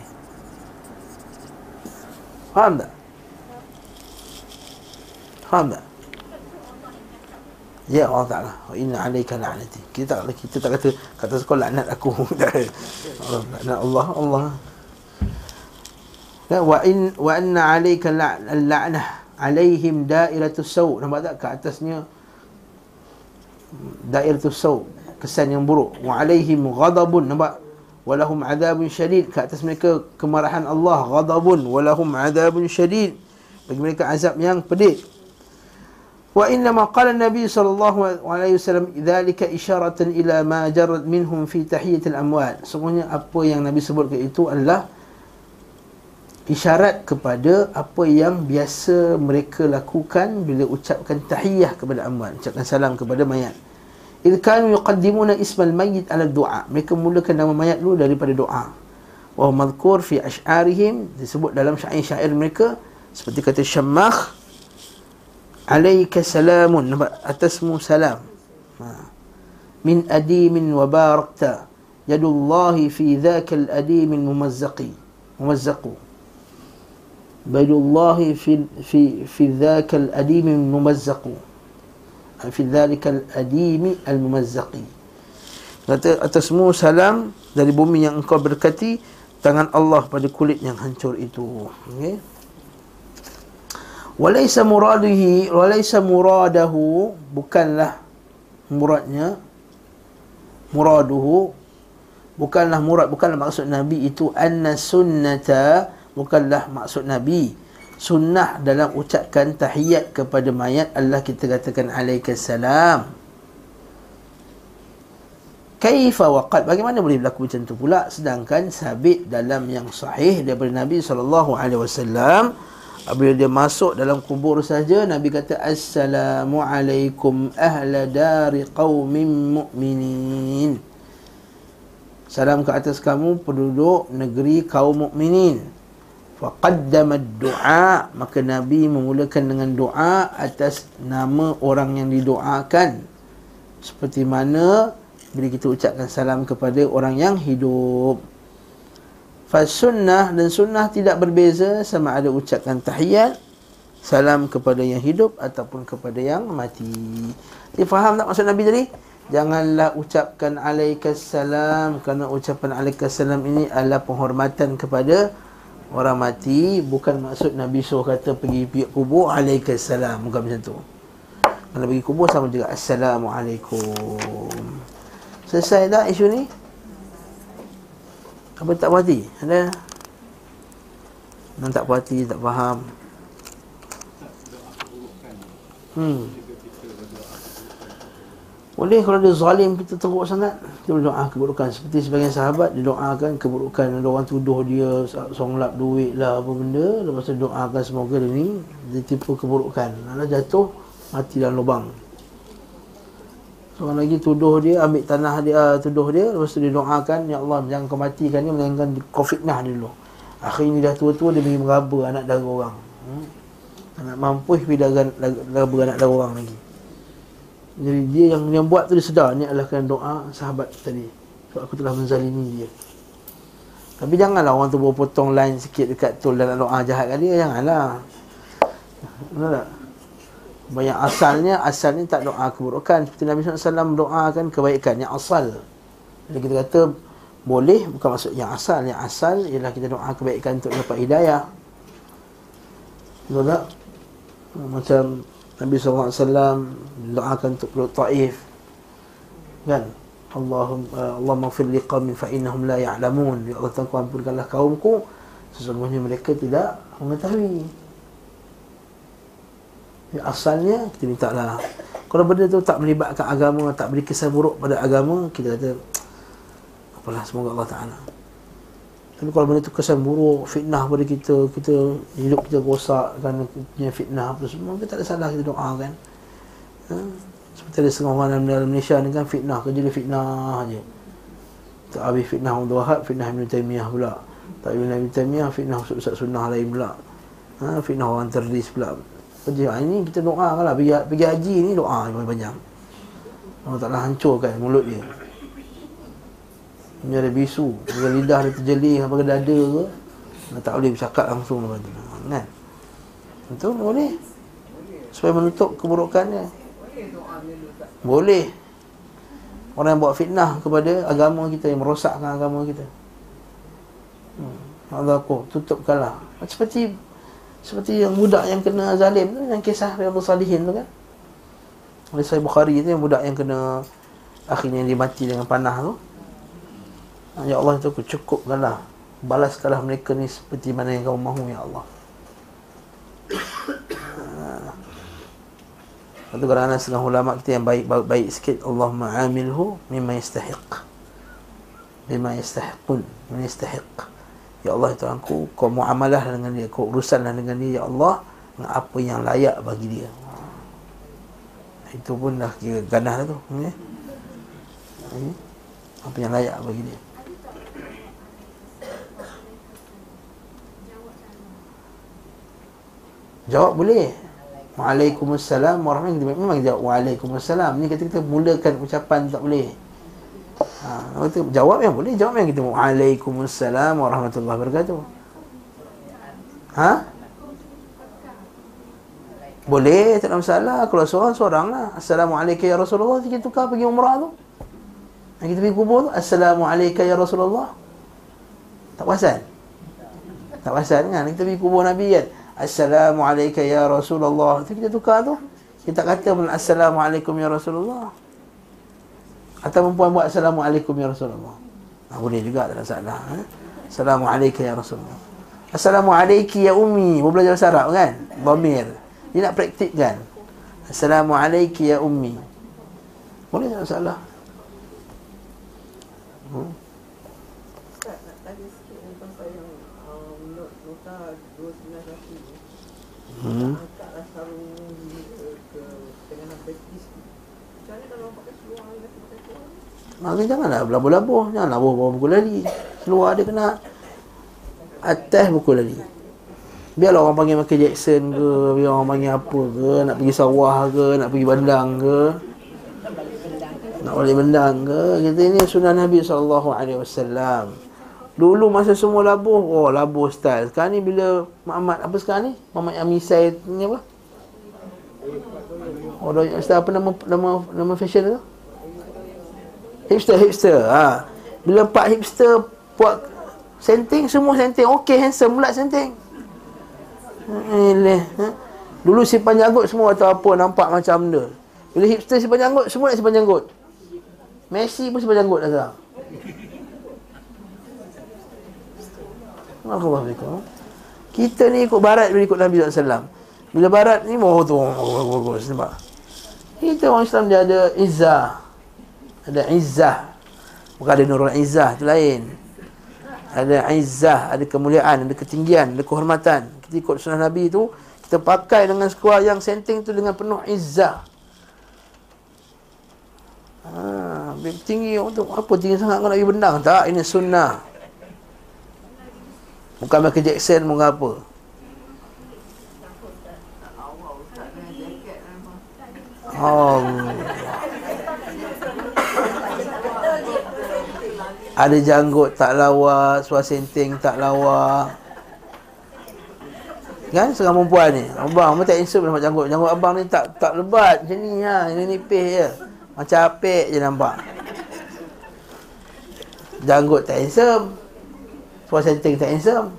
Faham tak? Faham tak Ya Allah Ta'ala. Inna alaika la'nati. Kita tak kita tak kata Kata sekolah laknat aku. Laknat Allah Allah ya, Wa in wa anna alaika la'nah Alaihim dairatus saw. Nampak tak? Ke atasnya Dairatus saw. Kesan yang buruk. Wa alaihim ghadabun. Nampak? Walahum adabun syadid. Ke atas mereka kemarahan Allah Ghadabun. Walahum adabun syadid. Bagi mereka azab yang pedih Inna ma qala Nabi sallallahu alaihi wasallam dzalika isyaratan ila ma jarad minhum fi tahiyyat al-amwal. Semuanya apa yang Nabi sebutkan itu adalah isyarat kepada apa yang biasa mereka lakukan bila ucapkan tahiyah kepada amwal, ucapkan salam kepada mayat. Idh kanu yuqaddimuna ismal mayyit ala du'a. Mereka mulakan nama mayat dulu daripada doa. Wa madhkur fi ash'arihim disebut dalam syair-syair mereka seperti kata Syammakh Alaika salamun. Atasmu salam. Ha. Min adimin wa barakta. Yadullahi fi dhaka al-adimin mumazzaqi. Mumazzaqu. Yadullahi fi, fi, fi dhaka al-adimin mumazzaqu. Fi dhalika al-adimi al-mumazzaqi. Kata atasmu salam Dari bumi yang engkau berkati Tangan Allah pada kulit yang hancur itu. Okay Walaysa muradihi Walaysa muradahu Bukanlah Muradnya Muraduhu Bukanlah murad Bukanlah maksud Nabi itu Anna sunnata Bukanlah maksud Nabi. Sunnah dalam ucapkan tahiyat kepada mayat Allah kita katakan alaikassalam kaifa waqad bagaimana boleh berlaku macam tu pula? Sedangkan sabit dalam yang sahih daripada Nabi sallallahu alaihi wasallam apabila dia masuk dalam kubur saja Nabi kata assalamu alaikum ahla dari qaumin mu'minin. Salam ke atas kamu penduduk negeri kaum mukminin. Faqaddama doa maka nabi memulakan dengan doa atas nama orang yang didoakan seperti mana bila kita ucapkan salam kepada orang yang hidup fasunnah dan sunnah tidak berbeza sama ada ucapkan tahiyat salam kepada yang hidup ataupun kepada yang mati. Dia faham tak maksud nabi tadi? Janganlah ucapkan alaikassalam kerana ucapan alaikassalam ini adalah penghormatan kepada orang mati. Bukan maksud Nabi suruh kata pergi pihak kubur alaikassalam bukan macam tu. Kalau pergi kubur sama juga assalamualaikum. Selesai tak isu ni apa tak puas hati? Ada? Tak puas hati tak faham. Hmm. Boleh kalau dia zalim kita teruk sangat. Dia berdoa keburukan. Seperti sebagian sahabat Dia doakan keburukan. Ada orang tuduh dia Songlap duit lah Apa benda. Lepas tu doakan semoga dia ni Dia tipu keburukan. Lalu jatuh Mati dalam lubang Seorang lagi tuduh dia Ambil tanah dia Tuduh dia Lepas tu dia doakan Ya Allah Jangan kau matikan dia Melainkan kau fitnah dulu Akhirnya dah tua-tua Dia pergi meraba anak dara orang hmm? Anak mampu Pergi meraba anak dara orang lagi jadi dia yang yang buat tu dia sedar ni adalah kerana doa sahabat tadi. Sebab aku telah menzalimi dia. Tapi janganlah orang tu bawa potong line sikit dekat tol dan doa jahat kat dia. Janganlah. Benar tak? Banyak asalnya, asalnya tak doa keburukan. Seperti Nabi SAW doakan kebaikan. Yang asal. Jadi kita kata, boleh. Bukan maksud yang asal. Yang asal ialah kita doa kebaikan untuk dapat hidayah. Betul tak? Macam Nabi SAW doakan untuk penduduk Taif kan Allahum uh, Allah maghfir liqamin fa innahum la ya'lamun ya Allah Tuhan ampunkanlah kaumku sesungguhnya mereka tidak mengetahui asalnya kita minta lah. Kalau benda tu tak melibatkan agama tak beri kesan buruk pada agama kita kata apalah semoga Allah Ta'ala. Tapi kalau benda tu kesan buruk fitnah pada kita kita hidup kita rosak kerana fitnah apa semua kita tak ada salah kita doa kan. Ha? seperti ada setengah orang dalam Malaysia ni kan fitnah kerja dia fitnah je tak habis fitnah Abdul Wahab fitnah Ibn Taymiyah pula. Tak Ibn Taymiyah fitnah Ustaz Sunnah lain pula. Ha? fitnah orang teroris pula kerja ha, ini kita doa lah? Pergi, pergi haji ni doa yang banyak. Allah Ta'ala hancurkan mulut dia. Ini ada bisu Bila lidah dia terjeling Apa dada ke. Tak boleh bercakap langsung Kan? Itu boleh. Supaya menutup keburukannya Boleh. Orang yang buat fitnah kepada agama kita Yang merosakkan agama kita. Hmm. Allah aku tutupkanlah. Seperti Seperti yang budak yang kena zalim tu Yang kisah Riyadul Salihin tu kan. Oleh Sahih Bukhari tu Yang budak yang kena Akhirnya dia mati dengan panah tu. Ya Allah itu aku cukupkanlah. Balaskanlah mereka ni seperti mana yang kau mahu Ya Allah. Itu kerana setengah ulama kita yang baik baik, baik sikit. Allahumma amilhu mimma yastahiq. Mimma yastahiqun Mimma yastahiq Ya Allah itu aku Kau muamalah dengan dia Kau urusanlah dengan dia Ya Allah Dengan apa yang layak bagi dia Itu pun dah kira ganah tu ya? Apa yang layak bagi dia Jawab boleh. Waalaikumsalam. Memang jawab waalaikumsalam. Ni kata kita mulakan ucapan tak boleh. Ha, kata jawab yang boleh, jawab yang kita waalaikumsalam warahmatullahi wabarakatuh. Ha? Boleh, tak ada masalah. Kalau seorang, seorang lah. Assalamualaikum ya Rasulullah. Kita tukar pergi umrah tu. Yang kita pergi kubur tu. Assalamualaikum ya Rasulullah. Tak perasan? Tak perasan kan? Kita pergi kubur Nabi kan? Assalamualaikum ya Rasulullah. Itu kita tukar tu. Kita kata pun Assalamualaikum ya Rasulullah. Atau perempuan buat Assalamualaikum ya Rasulullah. Ha, boleh juga tak ada salah. Ha? Assalamualaikum ya Rasulullah. Assalamualaikum ya Ummi. Baru belajar bahasa Arab kan? Dhamir. Dia nak praktikkan. Assalamualaikum ya Ummi. Boleh tak masalah? Hmm. Tak, nak tanya sikit ni pasal yang um, not- nota 291 ni. Hmm. Angkatlah sarung ni ke, ke tengah baptis ni. Macam mana kalau pakai seluar ni, lagi pakai seluar ni? Maka janganlah labuh-labuh. Jangan labuh bawah buku lali. Seluar dia kena atas buku lali. Biarlah orang panggil Michael Jackson ke, biar orang panggil apa ke, nak pergi sawah ke, nak pergi bandang ke. Nak balik bandang ke. Kita ini sunnah Nabi SAW. Dulu masa semua labuh, oh labuh style. Sekarang ni bila Muhammad, apa sekarang ni? Muhammad Amisai ni apa? Oh, style apa nama nama nama fashion tu? Hipster, hipster. Ha. Bila pak hipster buat senting, semua senting. Okey, handsome pula senting. Ha? Dulu simpan janggut semua atau apa nampak macam benda. Bila hipster simpan janggut, semua nak simpan janggut. Messi pun simpan janggut dah sekarang. Allah. Kita ni ikut barat bila ikut Nabi SAW. Bila barat ni, oh tu, oh. Kita orang Islam dia ada izzah. Ada izzah. Bukan ada nurul izzah, itu lain. Ada izzah, ada kemuliaan, ada ketinggian, ada kehormatan. Kita ikut sunnah Nabi tu, kita pakai dengan sekuar yang senting tu dengan penuh izzah. Ha, tinggi untuk apa tinggi sangat kau nak pergi bendang? Tak, ini sunnah. Bukan Michael Jackson, bukan apa. Oh. Ada janggut tak lawa, suara senting tak lawa. Kan seorang perempuan ni. Abang, abang tak insert nampak janggut. Janggut abang ni tak tak lebat macam ni ha. Ini nipis je. Macam apek je nampak. Janggut tak handsome. Suara senting tak handsome.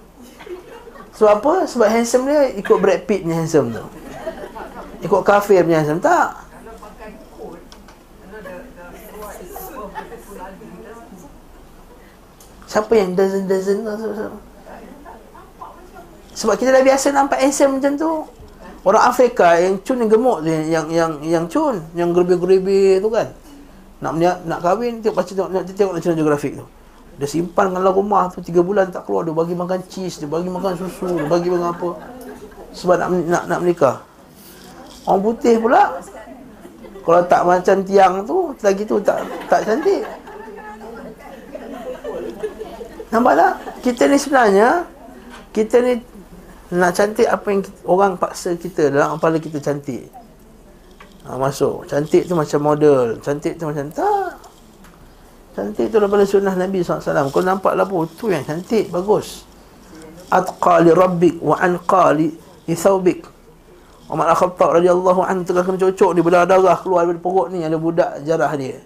Sebab apa? Sebab handsome dia ikut Brad Pitt punya handsome tu. Ikut kafir punya handsome. Tak. Kalau pakai coat, kalau the, the seluar is above the full lagi, dah Siapa yang doesn't doesn't Sebab kita dah biasa nampak handsome macam tu. Orang Afrika yang cun yang gemuk tu yang yang yang, cun, yang gerebe-gerebe tu kan. Nak meniak, nak kahwin tengok baca tengok tengok, tengok National Geographic tu. Dia simpan dalam rumah tu 3 bulan tak keluar dia bagi makan cheese, dia bagi makan susu, dia bagi makan apa. Sebab nak nak nak menikah. Orang putih pula kalau tak macam tiang tu lagi tu tak tak cantik. Nampak tak? Kita ni sebenarnya kita ni nak cantik apa yang kita, orang paksa kita dalam kepala kita cantik. Ha, masuk. Cantik tu macam model. Cantik tu macam tak. Cantik tu daripada sunnah Nabi SAW. Kau nampak lah pun tu yang cantik. Bagus. Atqa li rabbik wa anqa li, li thawbik. Umar Al-Khattab radhiyallahu anhu tengah kena cocok dia belah darah keluar daripada perut ni ada budak jarah dia.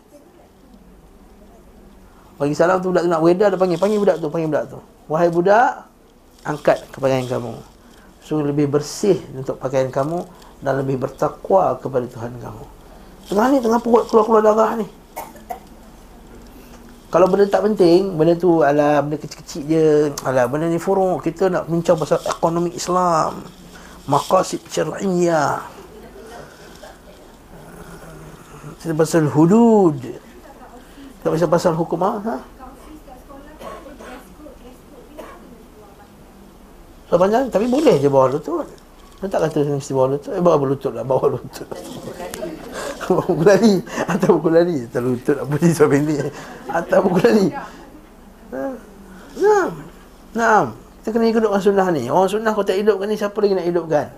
Bagi salam tu budak tu nak beredar dia panggil panggil budak tu panggil budak tu. Wahai budak angkat pakaian kamu. So lebih bersih untuk pakaian kamu dan lebih bertakwa kepada Tuhan kamu. Tengah ni tengah perut keluar-keluar darah ni. Kalau benda tak penting, benda tu ala benda kecil-kecil je. Ala benda ni furuk. Kita nak bincang pasal ekonomi Islam. Maqasid syar'iyyah. Kita pasal hudud. Tak pasal pasal hukum ah, ha? So panjang tapi boleh je bawah lutut. Dia tak kata mesti bawah lutut. Eh bawah lutut lah, bawah lutut. bawah buku lari. Atas buku lari. Atas lutut apa ni sebab ini. Atas buku lari. Ha. Nah. Nah. Kita kena dengan sunnah ni. Orang sunnah kau tak hidupkan ni, siapa lagi nak hidupkan?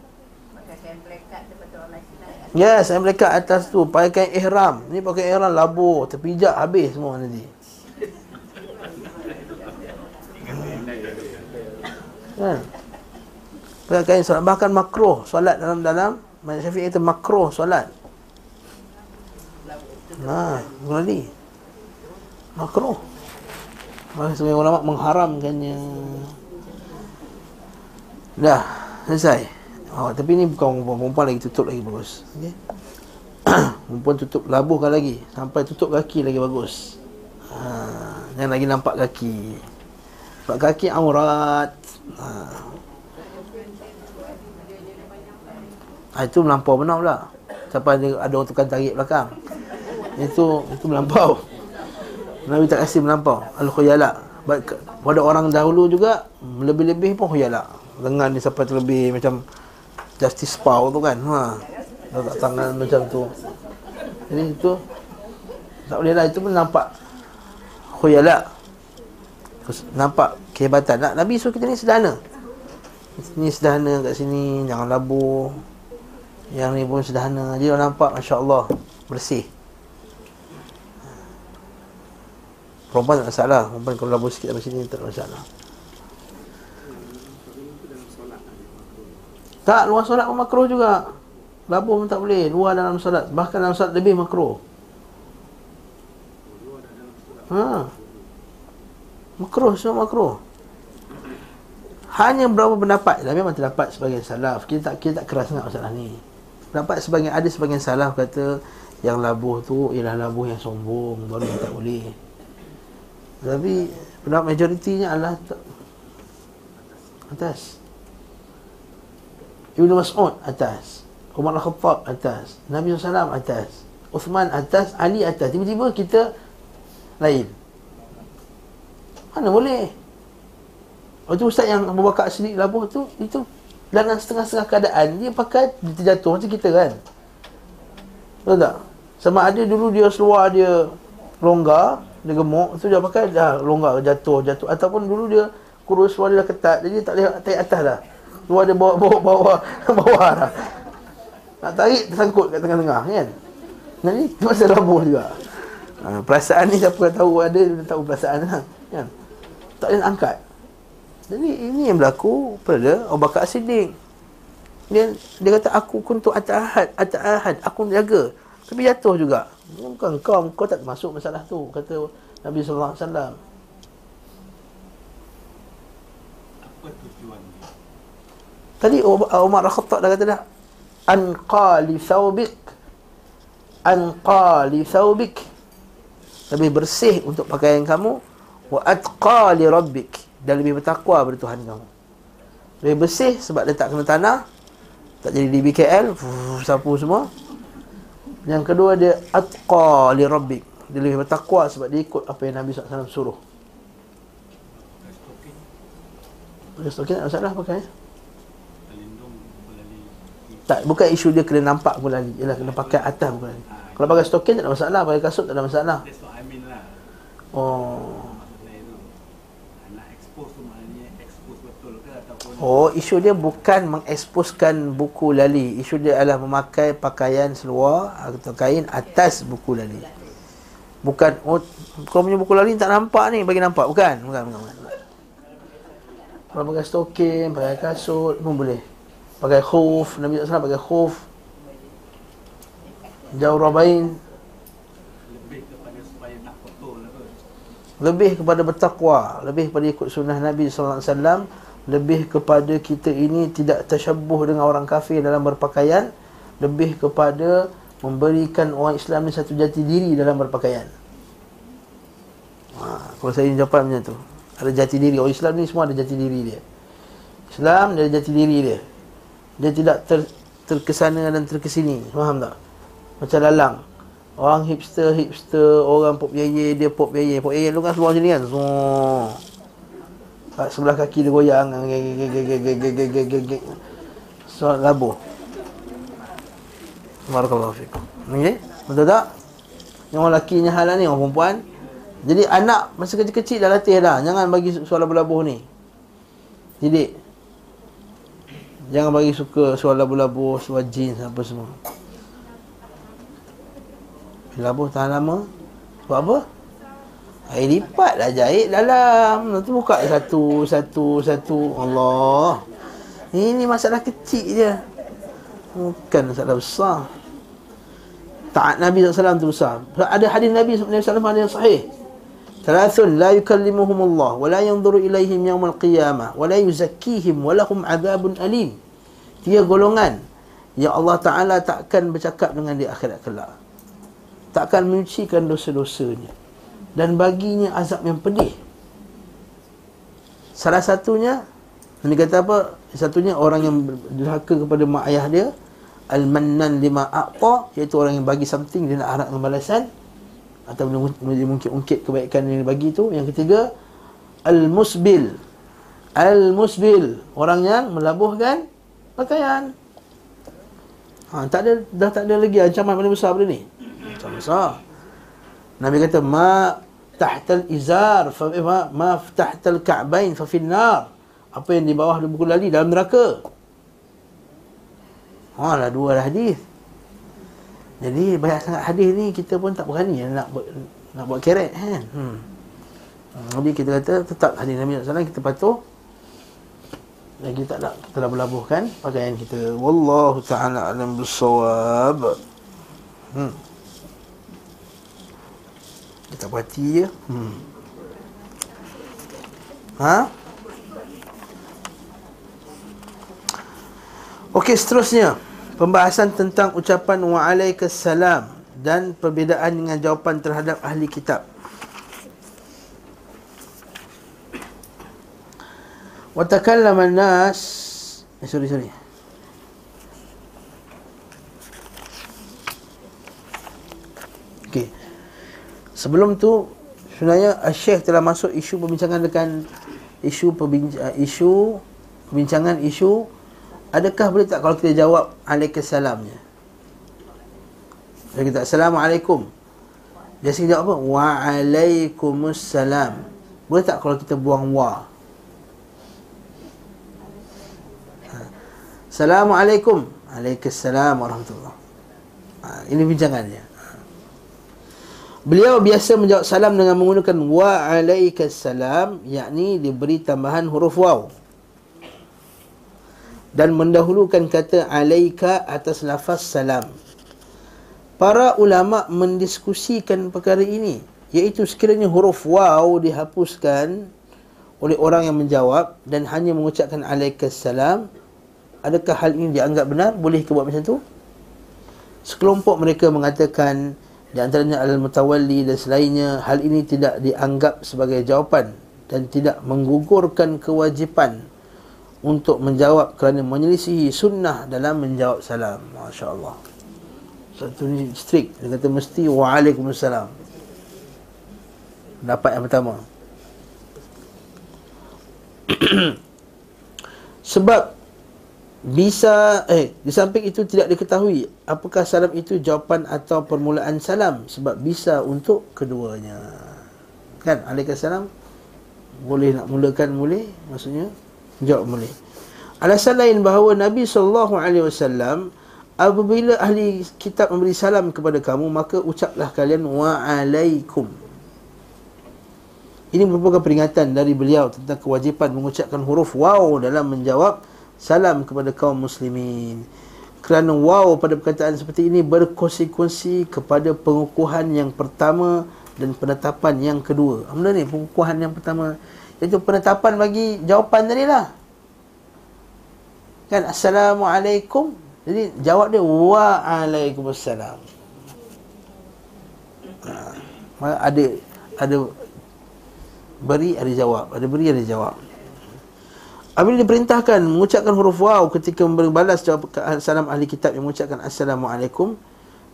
pakai kain plekat daripada orang lain. Yes, saya mereka atas tu pakai ihram. Ni pakai ihram labur, terpijak habis semua nanti. Kan? Pakai kain solat bahkan makruh solat dalam dalam Mazhab Syafi'i kata makruh solat. Ha, berani. Makruh. Maka sebagai ulama mengharamkannya. Dah, selesai. Oh, tapi ni bukan perempuan, perempuan lagi tutup lagi bagus. Okey. perempuan tutup labuhkan lagi sampai tutup kaki lagi bagus. Ha, jangan lagi nampak kaki. Sebab kaki aurat. ha, Itu melampau benar pula Sampai ada, ada orang tukang tarik belakang Itu itu melampau Nabi tak kasih melampau Al-Khuyala Pada orang dahulu juga Lebih-lebih pun khuyala Lengan dia sampai terlebih macam Justice Pau tu kan ha. Letak tangan macam tu. Jadi itu Tak boleh lah Itu pun nampak Khuyala Nampak kehebatan nak Nabi suruh kita ni sederhana. Ni sederhana kat sini Jangan labur Yang ni pun sederhana. Jadi orang nampak Masya Allah Bersih. Perempuan tak masalah. Perempuan kalau labur sikit Dari sini tak masalah Tak, luar solat pun makruh juga. Labur pun tak boleh Luar dalam solat. Bahkan dalam solat lebih makruh. Ha. Makruh, semua makruh. Hanya berapa pendapat. Dan memang terdapat sebagian salaf. Kita tak, kita tak keras sangat masalah ni. Pendapat sebagian, ada sebagian salaf kata Yang labuh tu ialah labuh yang sombong Baru yang tak boleh. Tapi pendapat majoritinya adalah tak, Atas Ibn Mas'ud atas. Umar Al-Khattab atas. Nabi SAW atas. Uthman atas. Ali atas. Tiba-tiba kita Lain. Mana boleh? Waktu ustaz yang Abu Bakar Siddiq labuh tu Itu Dalam setengah-setengah keadaan Dia pakai Dia terjatuh macam kita kan? Tahu tak? Sama ada dulu dia seluar dia Longgar Dia gemuk Tu dia pakai dah longgar jatuh jatuh. Ataupun dulu dia Kurus seluar dia dah ketat Jadi tak boleh atas dah Luar dia bawa bawa bawa bawah dah. Nak tarik tersangkut kat tengah-tengah kan. Jadi masa labuh juga. Ha, perasaan ni siapa yang tahu ada dia tahu perasaan lah, kan. Tak boleh angkat. Jadi ini yang berlaku pada Abu Bakar Siddiq. Dia dia kata aku kuntu atahad atahad aku jaga tapi jatuh juga. Bukan kau kau tak masuk masalah tu kata Nabi sallallahu alaihi wasallam. Apa dia? Tadi Umar Al-Khattab dah kata dah Anqa li thawbik Anqa li thawbik. Lebih bersih untuk pakaian kamu Wa atqa li rabbik. Dan lebih bertakwa pada Tuhan kamu. Lebih bersih sebab dia tak kena tanah Tak jadi di BKL fuh, Sapu semua. Yang kedua dia Atqa li rabbik. Dia lebih bertakwa sebab dia ikut apa yang Nabi SAW suruh. Pakai stoking, Pakai stokin tak masalah pakai? pelindung, pelali. Tak, bukan isu dia kena nampak pun lali. Ialah kena pakai atas pun lali. Kalau pakai stokin tak ada masalah, pakai kasut tak ada masalah. That's what I mean lah. Oh. Oh, isu dia bukan mengeksposkan buku lali. Isu dia adalah memakai pakaian seluar atau kain atas buku lali. Bukan oh kau punya buku lali tak nampak ni, bagi nampak. Bukan, bukan, bukan. bukan. Kalau pakai stokin, pakai kasut pun boleh. Pakai khuf, Nabi SAW pakai khuf. Jawrabain lebih kepada supaya nak kotor lah lebih kepada bertakwa, lebih kepada ikut sunnah Nabi sallallahu alaihi wasallam, lebih kepada kita ini tidak tersyabuh dengan orang kafir dalam berpakaian, lebih kepada memberikan orang Islam ni satu jati diri dalam berpakaian. Ha, kalau saya jawapan macam tu. Ada jati diri orang Islam ni semua ada jati diri dia. Islam dia ada jati diri dia. Dia tidak ter, terkesana dan terkesini. Faham tak? Macam lalang. Orang hipster, hipster, orang pop yeye, dia pop yeye. Pop yeye tu kan seluar macam ni kan. Kat sebelah kaki dia goyang. So, labuh. Barakallahu fikum. Okey? Betul tak? Yang orang lelaki ni halan ni, orang perempuan. Jadi anak masa kecil-kecil dah latih dah. Jangan bagi soal labuh-labuh ni. Jadi Jangan bagi suka soal labuh-labuh, soal jeans apa semua. Labuh tahan lama. Sebab apa? Air lipat dah jahit dalam. Nanti buka satu, satu, satu. Allah. Ini masalah kecil je. Bukan masalah besar. Taat Nabi SAW tu besar. Ada hadis Nabi SAW yang sahih. Thalathun la yukallimuhumullah wa la yanzuru ilaihim yawmal qiyamah wa la yuzakkihim wa lahum adabun alim. Tiga golongan yang Allah Taala takkan bercakap dengan di akhirat kelak. Takkan menyucikan dosa-dosanya dan baginya azab yang pedih. Salah satunya Nabi kata apa? Satunya orang yang derhaka kepada mak ayah dia Al-mannan lima aqta Iaitu orang yang bagi something Dia nak harap balasan Atau dia mungkin ungkit kebaikan yang bagi tu Yang ketiga Al-musbil. Al-musbil. Orang yang melabuhkan pakaian. Ha, tak ada, Dah tak ada lagi ancaman paling besar pada ni. Ancaman besar. Nabi kata Ma tahtal izar fa, ma, ma tahtal ka'bain fa finnar. Apa yang di bawah buku lali dalam neraka. Ha lah dua hadis. Jadi banyak sangat hadis ni kita pun tak berani nak buat, nak buat keret kan. Hmm. Jadi kita kata tetap hadis Nabi SAW kita patuh dan kita tak nak kita dah berlabuhkan pakaian kita. Wallahu taala alam bisawab. Hmm. Kita perhati je. Hmm. Ha? Okey, seterusnya. Pembahasan tentang ucapan wa'alaikassalam dan perbezaan dengan jawapan terhadap ahli kitab. Wa takallama nas eh, sorry sorry. Okey. Sebelum tu sebenarnya Syekh telah masuk isu perbincangan dengan isu perbincangan isu perbincangan isu Adakah boleh tak kalau kita jawab Alaikassalamnya Jadi kita Assalamualaikum Dia sini jawab apa? Wa'alaikumussalam Boleh tak kalau kita buang wa? Ha. Assalamualaikum Alaikassalam warahmatullahi ha, Ini bincangannya ha. Beliau biasa menjawab salam dengan menggunakan wa'alaikassalam yakni diberi tambahan huruf waw dan mendahulukan kata alaika atas lafaz salam. Para ulama mendiskusikan perkara ini iaitu sekiranya huruf waw dihapuskan oleh orang yang menjawab dan hanya mengucapkan alaikas salam adakah hal ini dianggap benar boleh ke buat macam tu sekelompok mereka mengatakan di antaranya al-mutawalli dan selainnya hal ini tidak dianggap sebagai jawapan dan tidak menggugurkan kewajipan untuk menjawab kerana menyelisihi sunnah dalam menjawab salam. Masya Allah. Satu ni strict. Dia kata mesti waalaikumsalam. Dapat yang pertama. Sebab bisa eh di samping itu tidak diketahui apakah salam itu jawapan atau permulaan salam sebab bisa untuk keduanya. Kan? Alaikassalam boleh nak mulakan boleh maksudnya Jawab boleh. Alasan lain bahawa Nabi SAW apabila ahli kitab memberi salam kepada kamu maka ucaplah kalian wa'alaikum. Ini merupakan peringatan dari beliau tentang kewajipan mengucapkan huruf waw dalam menjawab salam kepada kaum muslimin. Kerana waw pada perkataan seperti ini berkonsekuensi kepada pengukuhan yang pertama dan penetapan yang kedua. Apa ni pengukuhan yang pertama? Itu penetapan bagi jawapan tadi lah. Kan Assalamualaikum. Jadi jawab dia Waalaikumsalam. Ha. Ada Ada Beri ada jawab. Ada beri ada jawab. Apabila diperintahkan mengucapkan huruf waw ketika memberi balas jawab salam ahli kitab yang mengucapkan assalamualaikum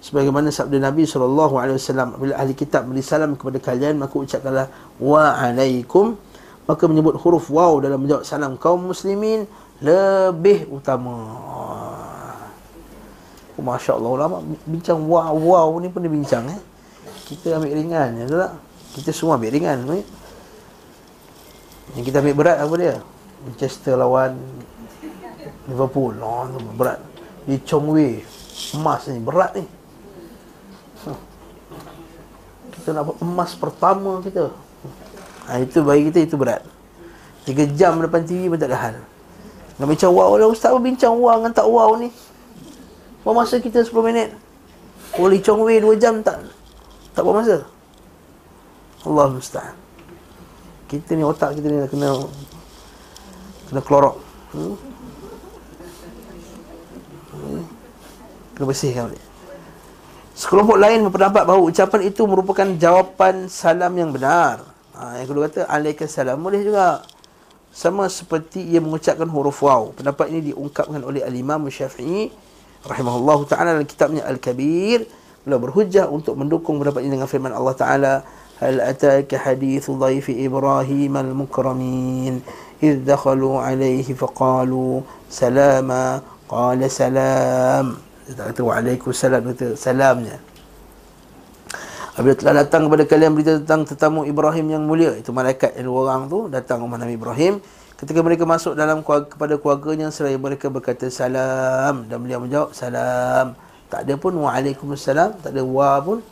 sebagaimana sabda Nabi wasallam apabila ahli kitab beri salam kepada kalian maka ucapkanlah wa alaikum maka menyebut huruf waw dalam menjawab salam kaum muslimin lebih utama. Oh, Masya Allah ulama bincang wow ni pun dia bincang eh. Kita ambil ringan ya tak? Kita semua ambil ringan ni. Yang kita ambil berat apa dia? Manchester lawan Liverpool. Oh, berat. Di Chong Wei emas ni berat ni. Kita nak emas pertama kita ha, Itu bagi kita itu berat. Tiga jam depan TV pun tak ada hal. Nak bincang wow lah Ustaz apa bincang wow dengan tak wow ni. Buat masa kita 10 minit. Boleh Chong Wei 2 jam tak Tak buat masa. Allah Ustaz Kita ni otak kita ni kena Kena klorok hmm? hmm? Kena bersihkan boleh Sekelompok lain berpendapat bahawa ucapan itu merupakan jawapan salam yang benar. Ha, yang kedua kata Alaikassalam Boleh juga sama seperti ia mengucapkan huruf waw. Pendapat ini diungkapkan oleh Al-Imam Syafi'i rahimahullahu taala dalam kitabnya Al-Kabir. Beliau berhujjah untuk mendukung pendapat ini dengan firman Allah Taala, "Hal ataka hadithu dhaifi Ibrahim al-mukramin idh dakhalu alayhi faqalu salama qala salam." Dia tak kata waalaikumsalam, dia kata salamnya. Apabila telah datang kepada kalian berita tentang tetamu Ibrahim yang mulia Itu malaikat yang dua orang tu datang rumah Nabi Ibrahim. Ketika mereka masuk dalam keluarga, kepada keluarganya Seraya mereka berkata salam. Dan beliau menjawab salam. Tak ada pun waalaikumsalam. Tak ada wa pun.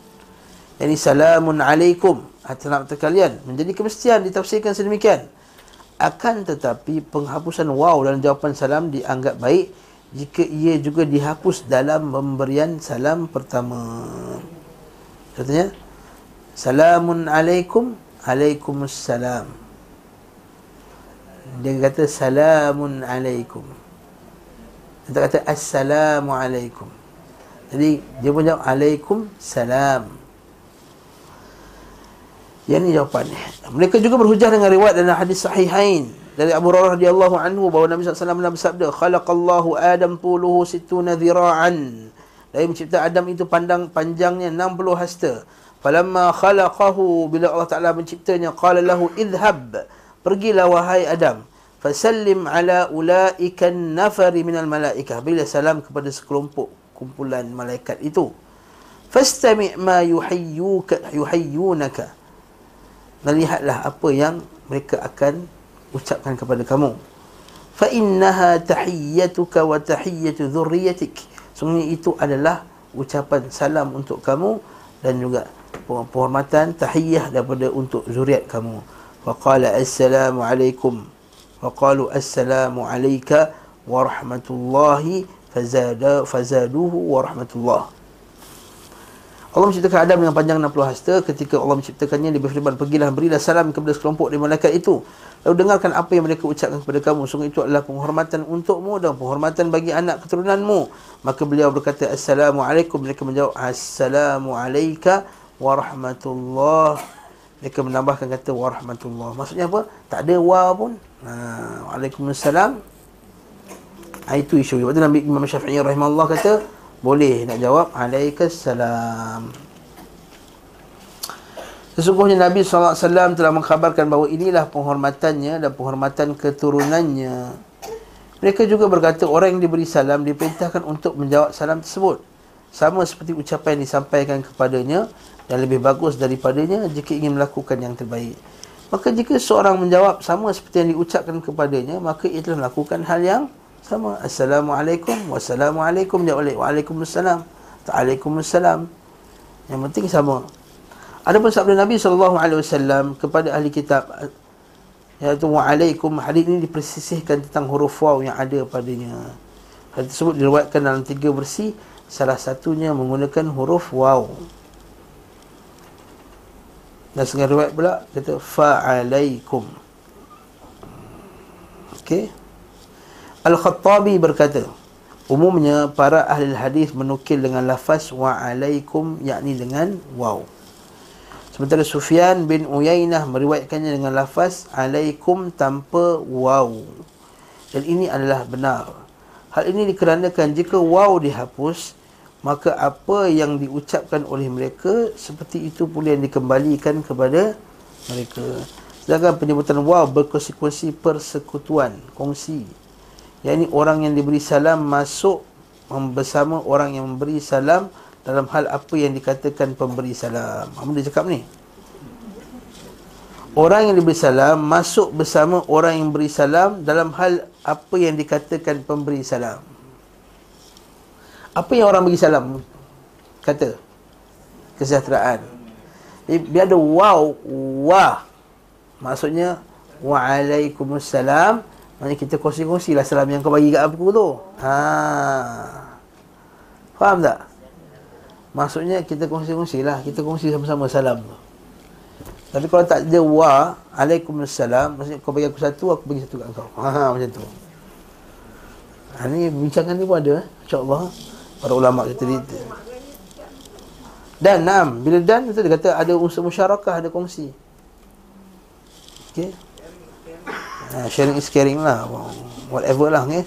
Ini salamun alaikum. Atas nama kalian Menjadi kemestian ditafsirkan sedemikian. Akan tetapi penghapusan waw dalam jawapan salam dianggap baik Jika ia juga dihapus dalam pemberian salam pertama Katanya Salamun alaikum Alaikumussalam. Dia kata Salamun alaikum. Dia kata Assalamu alaikum. Jadi dia pun jawab Alaikum salam Yang ni jawapannya Mereka juga berhujah dengan riwayat dalam hadis sahihain dari Abu Hurairah radhiyallahu anhu bahawa Nabi SAW bersabda khalaqallahu Adam tuluhu situna dhira'an dari mencipta Adam itu pandang panjangnya 60 hasta. Falamma khalaqahu bila Allah Taala menciptanya qala lahu idhhab pergilah wahai Adam fasallim ala ulaika nafari minal malaikah. Bila salam kepada sekelompok kumpulan malaikat itu. Fastami' ma yuhayyuka yuhayyunaka. Melihatlah apa yang mereka akan ucapkan kepada kamu. Fa innaha tahiyyatuka wa tahiyyatu dhurriyyatika Sungguhnya itu adalah ucapan salam untuk kamu dan juga penghormatan tahiyah daripada untuk zuriat kamu. Faqala assalamu alaikum. Faqalu assalamu alayka wa rahmatullahi fazada fazaduhu wa rahmatullah. Allah menciptakan Adam dengan panjang 60 hasta. Ketika Allah menciptakannya dia berfirman pergilah berilah salam kepada sekelompok dari malaikat itu. Lalu dengarkan apa yang mereka ucapkan kepada kamu. Sungguh itu adalah penghormatan untukmu dan penghormatan bagi anak keturunanmu. Maka beliau berkata assalamualaikum. Mereka menjawab assalamualaikum warahmatullah. Mereka menambahkan kata warahmatullah. Maksudnya apa? Tak ada wa pun. Ha waalaikumsalam. Ha, itu isu. Waktu Nabi Imam Syafi'i rahimahullah kata boleh nak jawab? Alaikassalam Sesungguhnya Nabi SAW telah mengkhabarkan bahawa inilah penghormatannya dan penghormatan keturunannya. Mereka juga berkata orang yang diberi salam diperintahkan untuk menjawab salam tersebut. Sama seperti ucapan yang disampaikan kepadanya Dan lebih bagus daripadanya jika ingin melakukan yang terbaik. Maka jika seorang menjawab sama seperti yang diucapkan kepadanya Maka ia telah melakukan hal yang sama. Assalamualaikum. Wassalamualaikum. Dia oleh waalaikumsalam. Waalaikumsalam. Yang penting sama. Adapun sabda Nabi wasallam kepada ahli kitab iaitu waalaikum. Hadis ini dipersisihkan tentang huruf waw yang ada padanya. Hadis tersebut diriwayatkan dalam tiga versi salah satunya menggunakan huruf waw. Dan setengah riwayat pula kata fa'alaikum. Okey Al-Khattabi berkata, umumnya para ahli hadis menukil dengan lafaz wa alaikum yakni dengan waw. Sementara Sufyan bin Uyainah meriwayatkannya dengan lafaz alaikum tanpa waw. Dan ini adalah benar. Hal ini dikarenakan jika waw dihapus, maka apa yang diucapkan oleh mereka seperti itu pula yang dikembalikan kepada mereka. Sedangkan penyebutan waw berkonsekuensi persekutuan, kongsi yang ini orang yang diberi salam masuk bersama orang yang memberi salam dalam hal apa yang dikatakan pemberi salam. Apa dia cakap ni? Orang yang diberi salam masuk bersama orang yang beri salam dalam hal apa yang dikatakan pemberi salam. Apa yang orang beri salam kata? Kesejahteraan. Biar ada wow, wah. Maksudnya, waalaikumsalam. Maksudnya kita kongsi-kongsi lah salam yang kau bagi kat aku tu. Ha. Faham tak? Maksudnya kita kongsi-kongsi lah. Kita kongsi sama-sama salam tu. Tapi kalau tak ada wa, alaikumussalam, maksudnya kau bagi aku satu, aku bagi satu kat kau. Ha, macam tu. Ha, ni bincangan ni pun ada. InsyaAllah. Para ulama kata dia. Dan enam. Bila dan, dia kata ada unsur musyarakah, ada kongsi. Okay. Ha, Sharing is caring lah Whatever lah okay?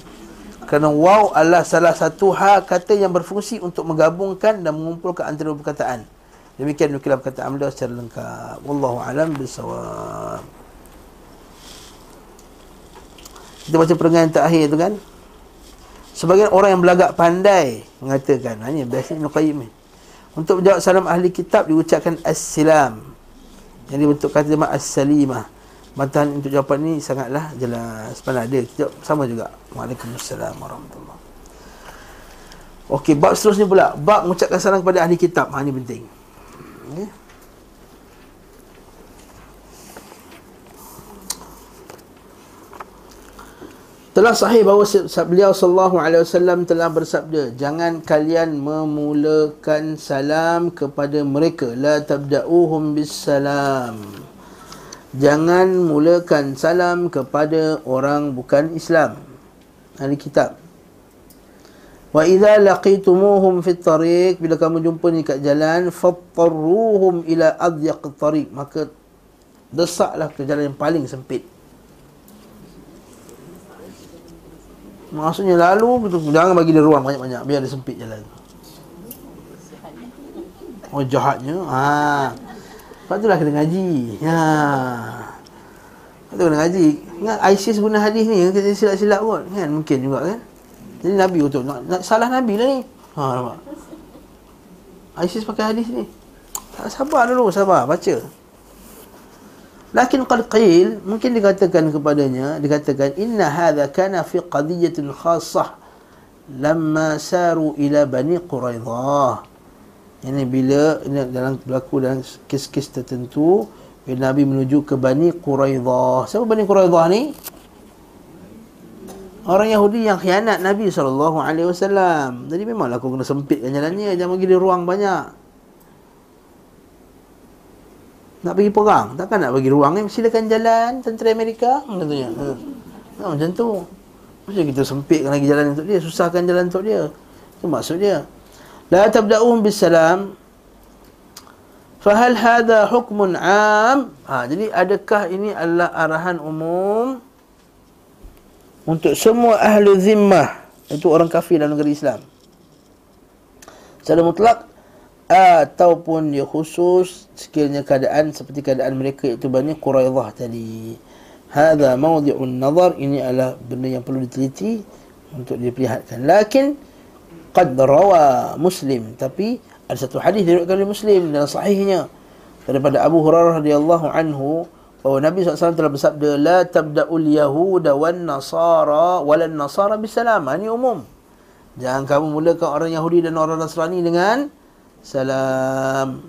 Kerana waw adalah salah satu hal kata yang berfungsi untuk menggabungkan dan mengumpulkan antara perkataan. Demikian nukilah perkataan beliau secara lengkap. Wallahu alam bisawab. Kita baca perenggan terakhir tu kan. Sebagian orang yang belagak pandai mengatakan, ha, ini biasa ni. Untuk menjawab salam ahli kitab diucapkan as-silam. Yang dibentuk kata jemaah as-salimah. Matahan untuk jawapan ni sangatlah jelas. Pandai dia. Kita sama juga. Waalaikumsalam warahmatullahi Okey, bab seterusnya pula. Bab mengucapkan salam kepada ahli kitab. Ha, ini penting. Okay. Telah sahih bahawa beliau sallallahu alaihi wasallam telah bersabda, jangan kalian memulakan salam kepada mereka, la tabda'uhum bis salam. Jangan mulakan salam kepada orang bukan Islam. Ahli kitab. Wa idza laqitumuhum fit tariq bila kamu jumpa ni kat jalan fattarruhum ila adyaq tariq maka desaklah ke jalan yang paling sempit. Maksudnya lalu jangan bagi dia ruang banyak-banyak biar dia sempit jalan. Oh jahatnya. Ha. Sebab itulah kena ngaji. Ha. Sebab tu kena ngaji. Ingat ISIS guna hadis ni kita silap-silap kot kan mungkin juga kan. Jadi Nabi untuk nak, nak salah Nabi lah ni. Ha nampak. ISIS pakai hadis ni. Tak sabar dulu, sabar baca. Lakin qad qil mungkin dikatakan kepadanya dikatakan inna hadha kana fi qadiyatin khassah lamma saru ila bani quraidah ini bila ini dalam berlaku dalam kes-kes tertentu bila Nabi menuju ke Bani Quraidah. Siapa Bani Quraidah ni? Orang Yahudi yang khianat Nabi SAW. Jadi memanglah aku kena sempitkan jalannya. Jangan bagi dia ruang banyak. Nak pergi perang Takkan nak bagi ruang ni Silakan jalan Tentera Amerika Contohnya ha. ha, Macam tu Macam kita sempitkan lagi jalan untuk dia Susahkan jalan untuk dia Itu maksud dia La tabda'uhum bisalam Fahal hadha hukmun am ha, Jadi adakah ini adalah arahan umum Untuk semua ahlu zimmah Itu orang kafir dalam negeri Islam Secara mutlak ataupun dia khusus sekiranya keadaan seperti keadaan mereka iaitu Bani Quraidah tadi. Hadha mawdi'un nazar ini adalah benda yang perlu diteliti untuk diperlihatkan. Lakin qad rawa Muslim tapi ada satu hadis diriwayatkan oleh Muslim dalam sahihnya daripada Abu Hurairah radhiyallahu anhu bahawa Nabi SAW telah bersabda la tabda'ul yahuda wan nasara walan nasara bisalam. Ini umum. Jangan kamu mulakan orang Yahudi dan orang Nasrani dengan salam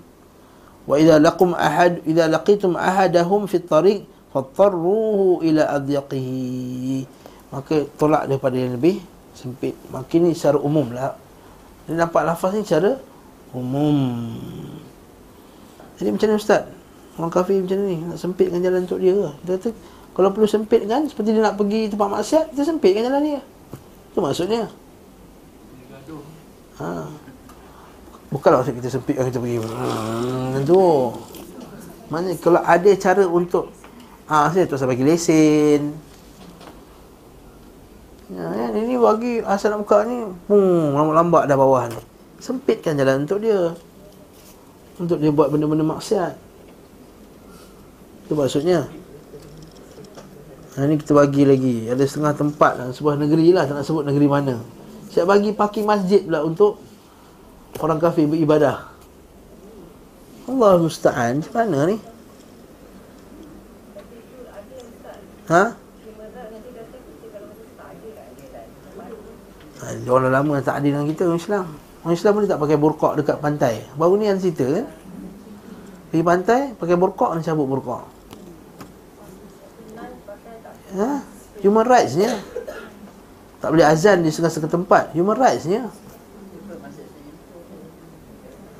wa idza laqum ahad idza laqitum ahadahum fi tariq fattarruhu ila adyaqihi maka tolak daripada yang lebih sempit. Makin ni secara umum lah. Dia nampak lafaz ni secara umum. Jadi macam ni ustaz? Orang kafir macam ni nak sempitkan jalan untuk dia dia kata kalau perlu sempit kan seperti dia nak pergi tempat maksiat kita sempitkan jalan dia. Itu maksudnya. Ha. Bukanlah kita sempitkan kita pergi. Hmm, tu. Mana kalau ada cara untuk Ah, ha, saya tu saya bagi lesen. Ya, ya, ini bagi asal nak buka ni, hmm, lambat-lambat dah bawah ni. Sempitkan jalan untuk dia. Untuk dia buat benda-benda maksiat. Itu maksudnya. Ha, ini kita bagi lagi. Ada setengah tempat dalam sebuah negeri lah. Tak nak sebut negeri mana. Saya bagi parking masjid pula untuk orang kafir beribadah. Allah musta'an. Macam mana ni? Ha? Dia orang lama tak adil dengan kita orang Islam. Orang Islam pun tak pakai burqak dekat pantai. Baru ni ada cerita kan? Pergi pantai, pakai burqak dan cabut burqak. Ha? Human rights nya. Tak boleh azan di setengah-setengah tempat. Human rights nya.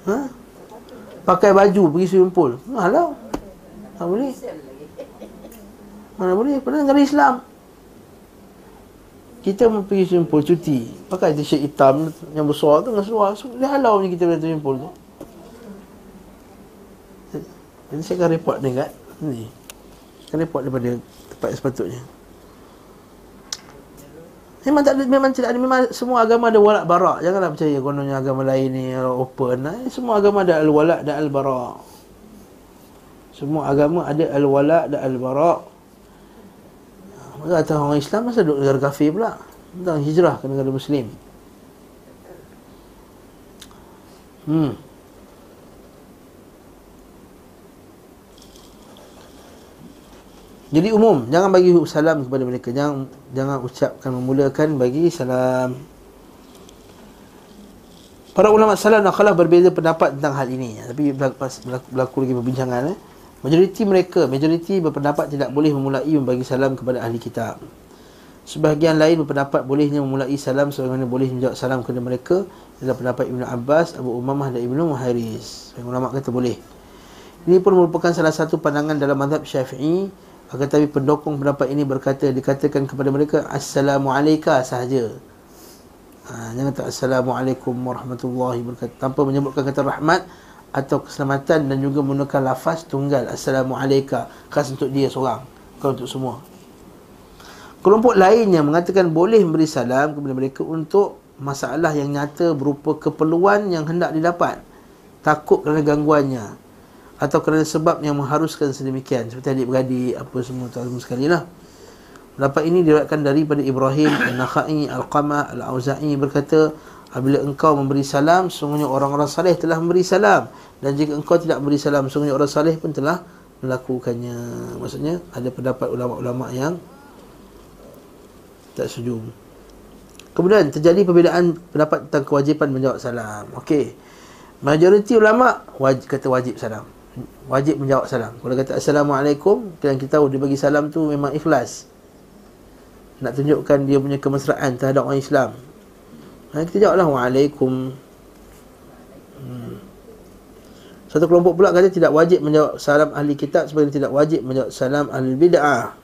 Ha? Pakai baju pergi swimming pool. Halau. Tak boleh. Mana boleh? Pada negara Islam. Kita pergi swimming pool cuti. Pakai t-shirt hitam yang besar tu dengan seluar. So, dia halau punya kita pergi swimming pool tu. Jadi saya akan report dekat ni. Akan report daripada tempat sepatutnya. Memang tak ada memang tidak ada memang semua agama ada walak barak. Janganlah percaya kononnya agama lain ni open. Eh, Semua agama ada al-walak dan al-barak. Semua agama ada al-walak dan al-barak. Kata orang Islam masa duduk negara kafir pula. Tentang hijrah ke negara muslim. Hmm. Jadi umum, jangan bagi salam kepada mereka. Jangan jangan ucapkan memulakan bagi salam. Para ulama salam dan khalaf berbeza pendapat tentang hal ini. Tapi berlaku, berlaku lagi perbincangan eh. Majoriti mereka, majoriti berpendapat tidak boleh memulai membagi salam kepada ahli kitab. Sebahagian lain berpendapat bolehnya memulai salam sebagaimana boleh menjawab salam kepada mereka adalah pendapat Ibnu Abbas, Abu Umamah dan Ibnu Muhairis. Yang ulama kata boleh. Ini pun merupakan salah satu pandangan dalam mazhab Syafi'i akan tetapi pendokong pendapat ini berkata dikatakan kepada mereka assalamualaikum sahaja. Ha, jangan tak assalamualaikum warahmatullahi wabarakatuh tanpa menyebutkan kata rahmat atau keselamatan dan juga menggunakan lafaz tunggal assalamualaikum khas untuk dia seorang bukan untuk semua. Kelompok lain yang mengatakan boleh memberi salam kepada mereka untuk masalah yang nyata berupa keperluan yang hendak didapat takut kerana gangguannya atau kerana sebab yang mengharuskan sedemikian seperti adik-beradik apa semua tahu sekali lah Pendapat ini diriwayatkan daripada Ibrahim Al-Nakhai Al-Qamah Al-Auza'i berkata Apabila engkau memberi salam Sungguhnya orang-orang salih telah memberi salam Dan jika engkau tidak memberi salam Sungguhnya orang salih pun telah melakukannya Maksudnya ada pendapat ulama-ulama yang Tak setuju Kemudian terjadi perbezaan pendapat tentang kewajipan menjawab salam Okey Majoriti ulama wajib, kata wajib salam wajib menjawab salam. Kalau kata assalamualaikum, kita tahu dia bagi salam tu memang ikhlas. Nak tunjukkan dia punya kemesraan terhadap orang Islam. Ha, kita jawablah waalaikum. Hmm. Satu kelompok pula kata tidak wajib menjawab salam ahli kitab sebab tidak wajib menjawab salam ahli bid'ah.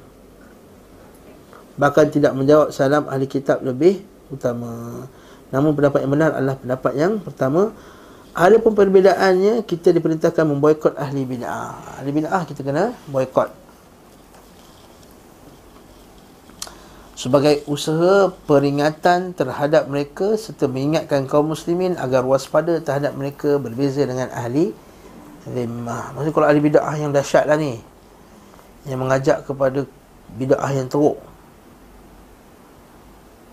Bahkan tidak menjawab salam ahli kitab lebih utama. Namun pendapat yang benar adalah pendapat yang pertama ada pun perbezaannya kita diperintahkan memboikot ahli bid'ah. Ahli bid'ah kita kena boikot. Sebagai usaha peringatan terhadap mereka serta mengingatkan kaum muslimin agar waspada terhadap mereka berbeza dengan ahli zimmah. Maksudnya kalau ahli bid'ah yang dahsyat lah ni. Yang mengajak kepada bid'ah yang teruk.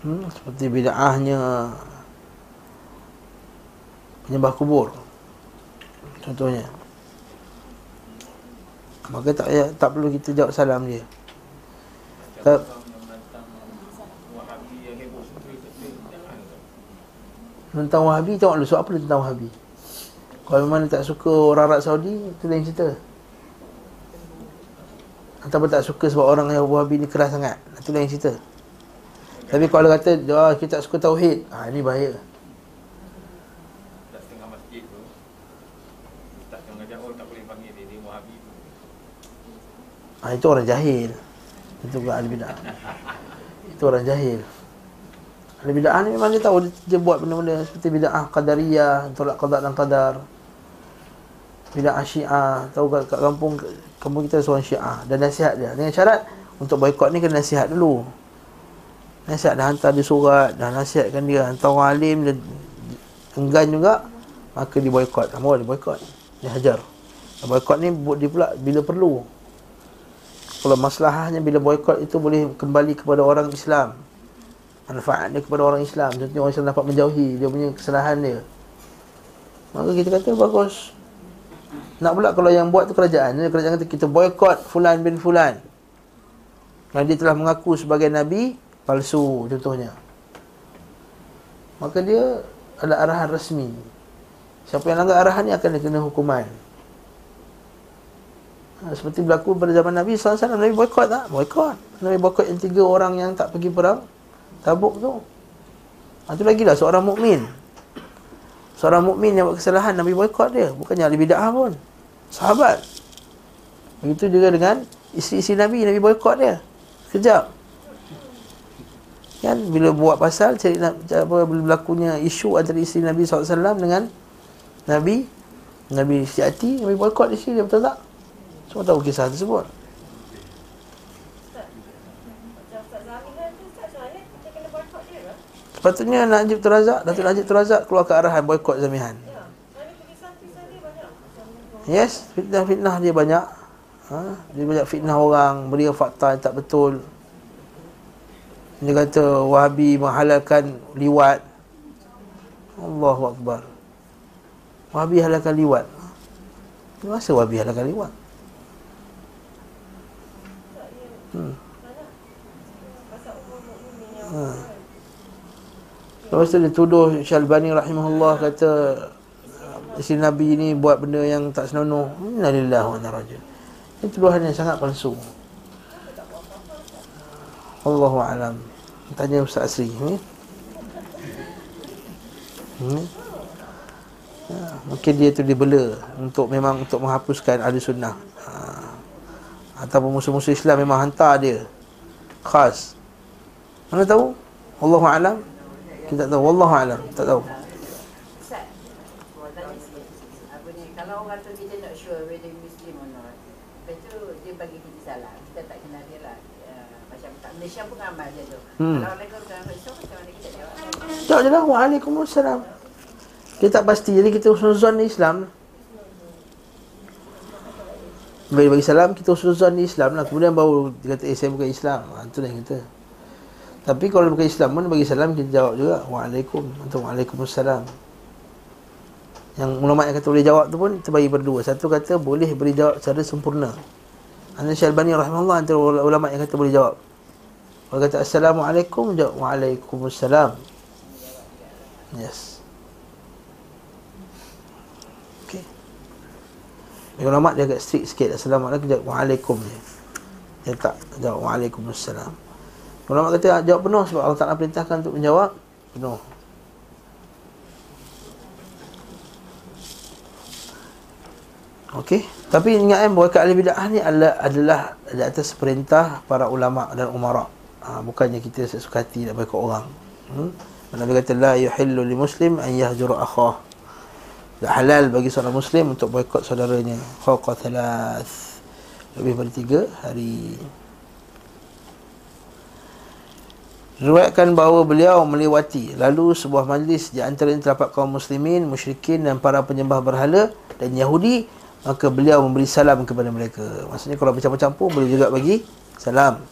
Hmm, seperti bid'ahnya penyembah kubur contohnya maka tak tak perlu kita jawab salam dia tak tentang Wahabi tengok dulu apa tentang Wahabi kalau memang tak suka orang Arab Saudi itu lain cerita ataupun tak suka sebab orang yang Wahabi ni keras sangat itu lain cerita tapi kalau kata oh, kita tak suka tauhid ha, ini bahaya Ha, itu orang jahil. Itu bukan ahli bid'ah. Itu orang jahil. Ahli bid'ah ni memang dia tahu dia, dia buat benda-benda seperti bid'ah qadariyah, tolak qada dan qadar. Bid'ah syiah, tahu kat, kat kampung kampung kita seorang syiah dan nasihat dia. Dengan syarat untuk boikot ni kena nasihat dulu. Nasihat dah hantar dia surat, dah nasihatkan dia, hantar orang alim dia enggan juga, maka dia boikot. Mau dia boikot. Dia hajar. Boikot ni dia pula bila perlu kalau masalahnya bila boykot itu boleh kembali kepada orang Islam manfaat dia kepada orang Islam. Contohnya orang Islam dapat menjauhi dia punya kesalahan dia. Maka kita kata bagus. Nak pula kalau yang buat tu kerajaan kerajaan kata kita boykot fulan bin fulan. Yang dia telah mengaku sebagai nabi palsu contohnya. Maka dia ada arahan rasmi siapa yang langgar arahan ni akan kena hukuman. Ha, seperti berlaku pada zaman Nabi SAW Nabi boykot tak? Boykot Nabi boykot yang tiga orang yang tak pergi perang Tabuk tu. Itu lagi lah seorang mukmin. Seorang mukmin yang buat kesalahan Nabi boykot dia. Bukannya ahli bid'ah pun. Sahabat. Begitu juga dengan Isteri-isteri Nabi. Nabi boykot dia. Sekejap. Kan bila buat pasal cari apa berlakunya isu antara isteri Nabi SAW dengan Nabi Nabi Syiati Nabi boykot isteri dia betul tak? Semua tahu kisah tersebut. Sepatutnya Najib Terazak, Datuk Najib Terazak keluar ke arahan boykot Zamihan. Yes, fitnah-fitnah dia banyak. Ha? Dia banyak fitnah orang, beri fakta yang tak betul. Dia kata Wahabi menghalalkan liwat. Allahu Akbar. Wahabi halalkan liwat. Masa Wahabi halalkan liwat? Hmm. Ha. Lepas tu dia tuduh Syalbani rahimahullah kata isteri Nabi ni buat benda yang tak senonoh. Innalillah wa inna rajul. Ini tuduhan yang sangat palsu. Allahu alam. Tanya Ustaz Asri ni. Hmm. Ya, mungkin dia tu dibela untuk memang untuk menghapuskan ahli sunnah. Ha. Ataupun musuh-musuh Islam memang hantar dia. Khas. Mana tahu? Allahu alam. Kita tak tahu. Wallahu alam. Tak tahu. Ustaz. Apa ni, kalau orang tu kita not sure whether Muslim or not, lepas tu dia bagi kita salam, kita tak kenal dia lah. Uh, macam kat Malaysia pun ramai tu. Hmm. Kalau mereka Malaysia, macam mana kita jawab? Jawab je lah Waalaikumsalam Kita tak pasti Jadi kita husnuzon ni Islam Bagi bagi salam Kita husnuzon ni Islam lah Kemudian baru Dia kata eh saya bukan Islam ha, Itu lah yang kita Tapi kalau bukan Islam pun Bagi salam kita jawab juga Waalaikum Atau Waalaikumsalam Yang ulama yang kata boleh jawab tu pun Kita bagi berdua Satu kata boleh beri jawab secara sempurna Anash Syalbani rahimahullah Antara ulama yang kata boleh jawab Kalau kata Assalamualaikum Jawab Waalaikumsalam Yes. Okay. Ulama dia agak strict sikit. Assalamualaikum jawab waalaikum je. Dia tak jawab waalaikumsalam. Ulama kata jawab penuh sebab Allah Taala perintahkan untuk menjawab penuh. Okey, tapi ingat kan bahawa ahli bidah ni adalah, adalah di atas perintah para ulama dan umara. Ha, bukannya kita sesuka hati nak boikot orang. Hmm? Nabi kata la yuhillu li muslim an yahjura akhah. Tak halal bagi seorang muslim untuk boikot saudaranya. Fawqa thalath. Lebih daripada tiga hari. Riwayatkan bahawa beliau melewati lalu sebuah majlis di antara terdapat kaum muslimin, musyrikin dan para penyembah berhala dan Yahudi maka beliau memberi salam kepada mereka. Maksudnya kalau bercampur-campur boleh juga bagi salam.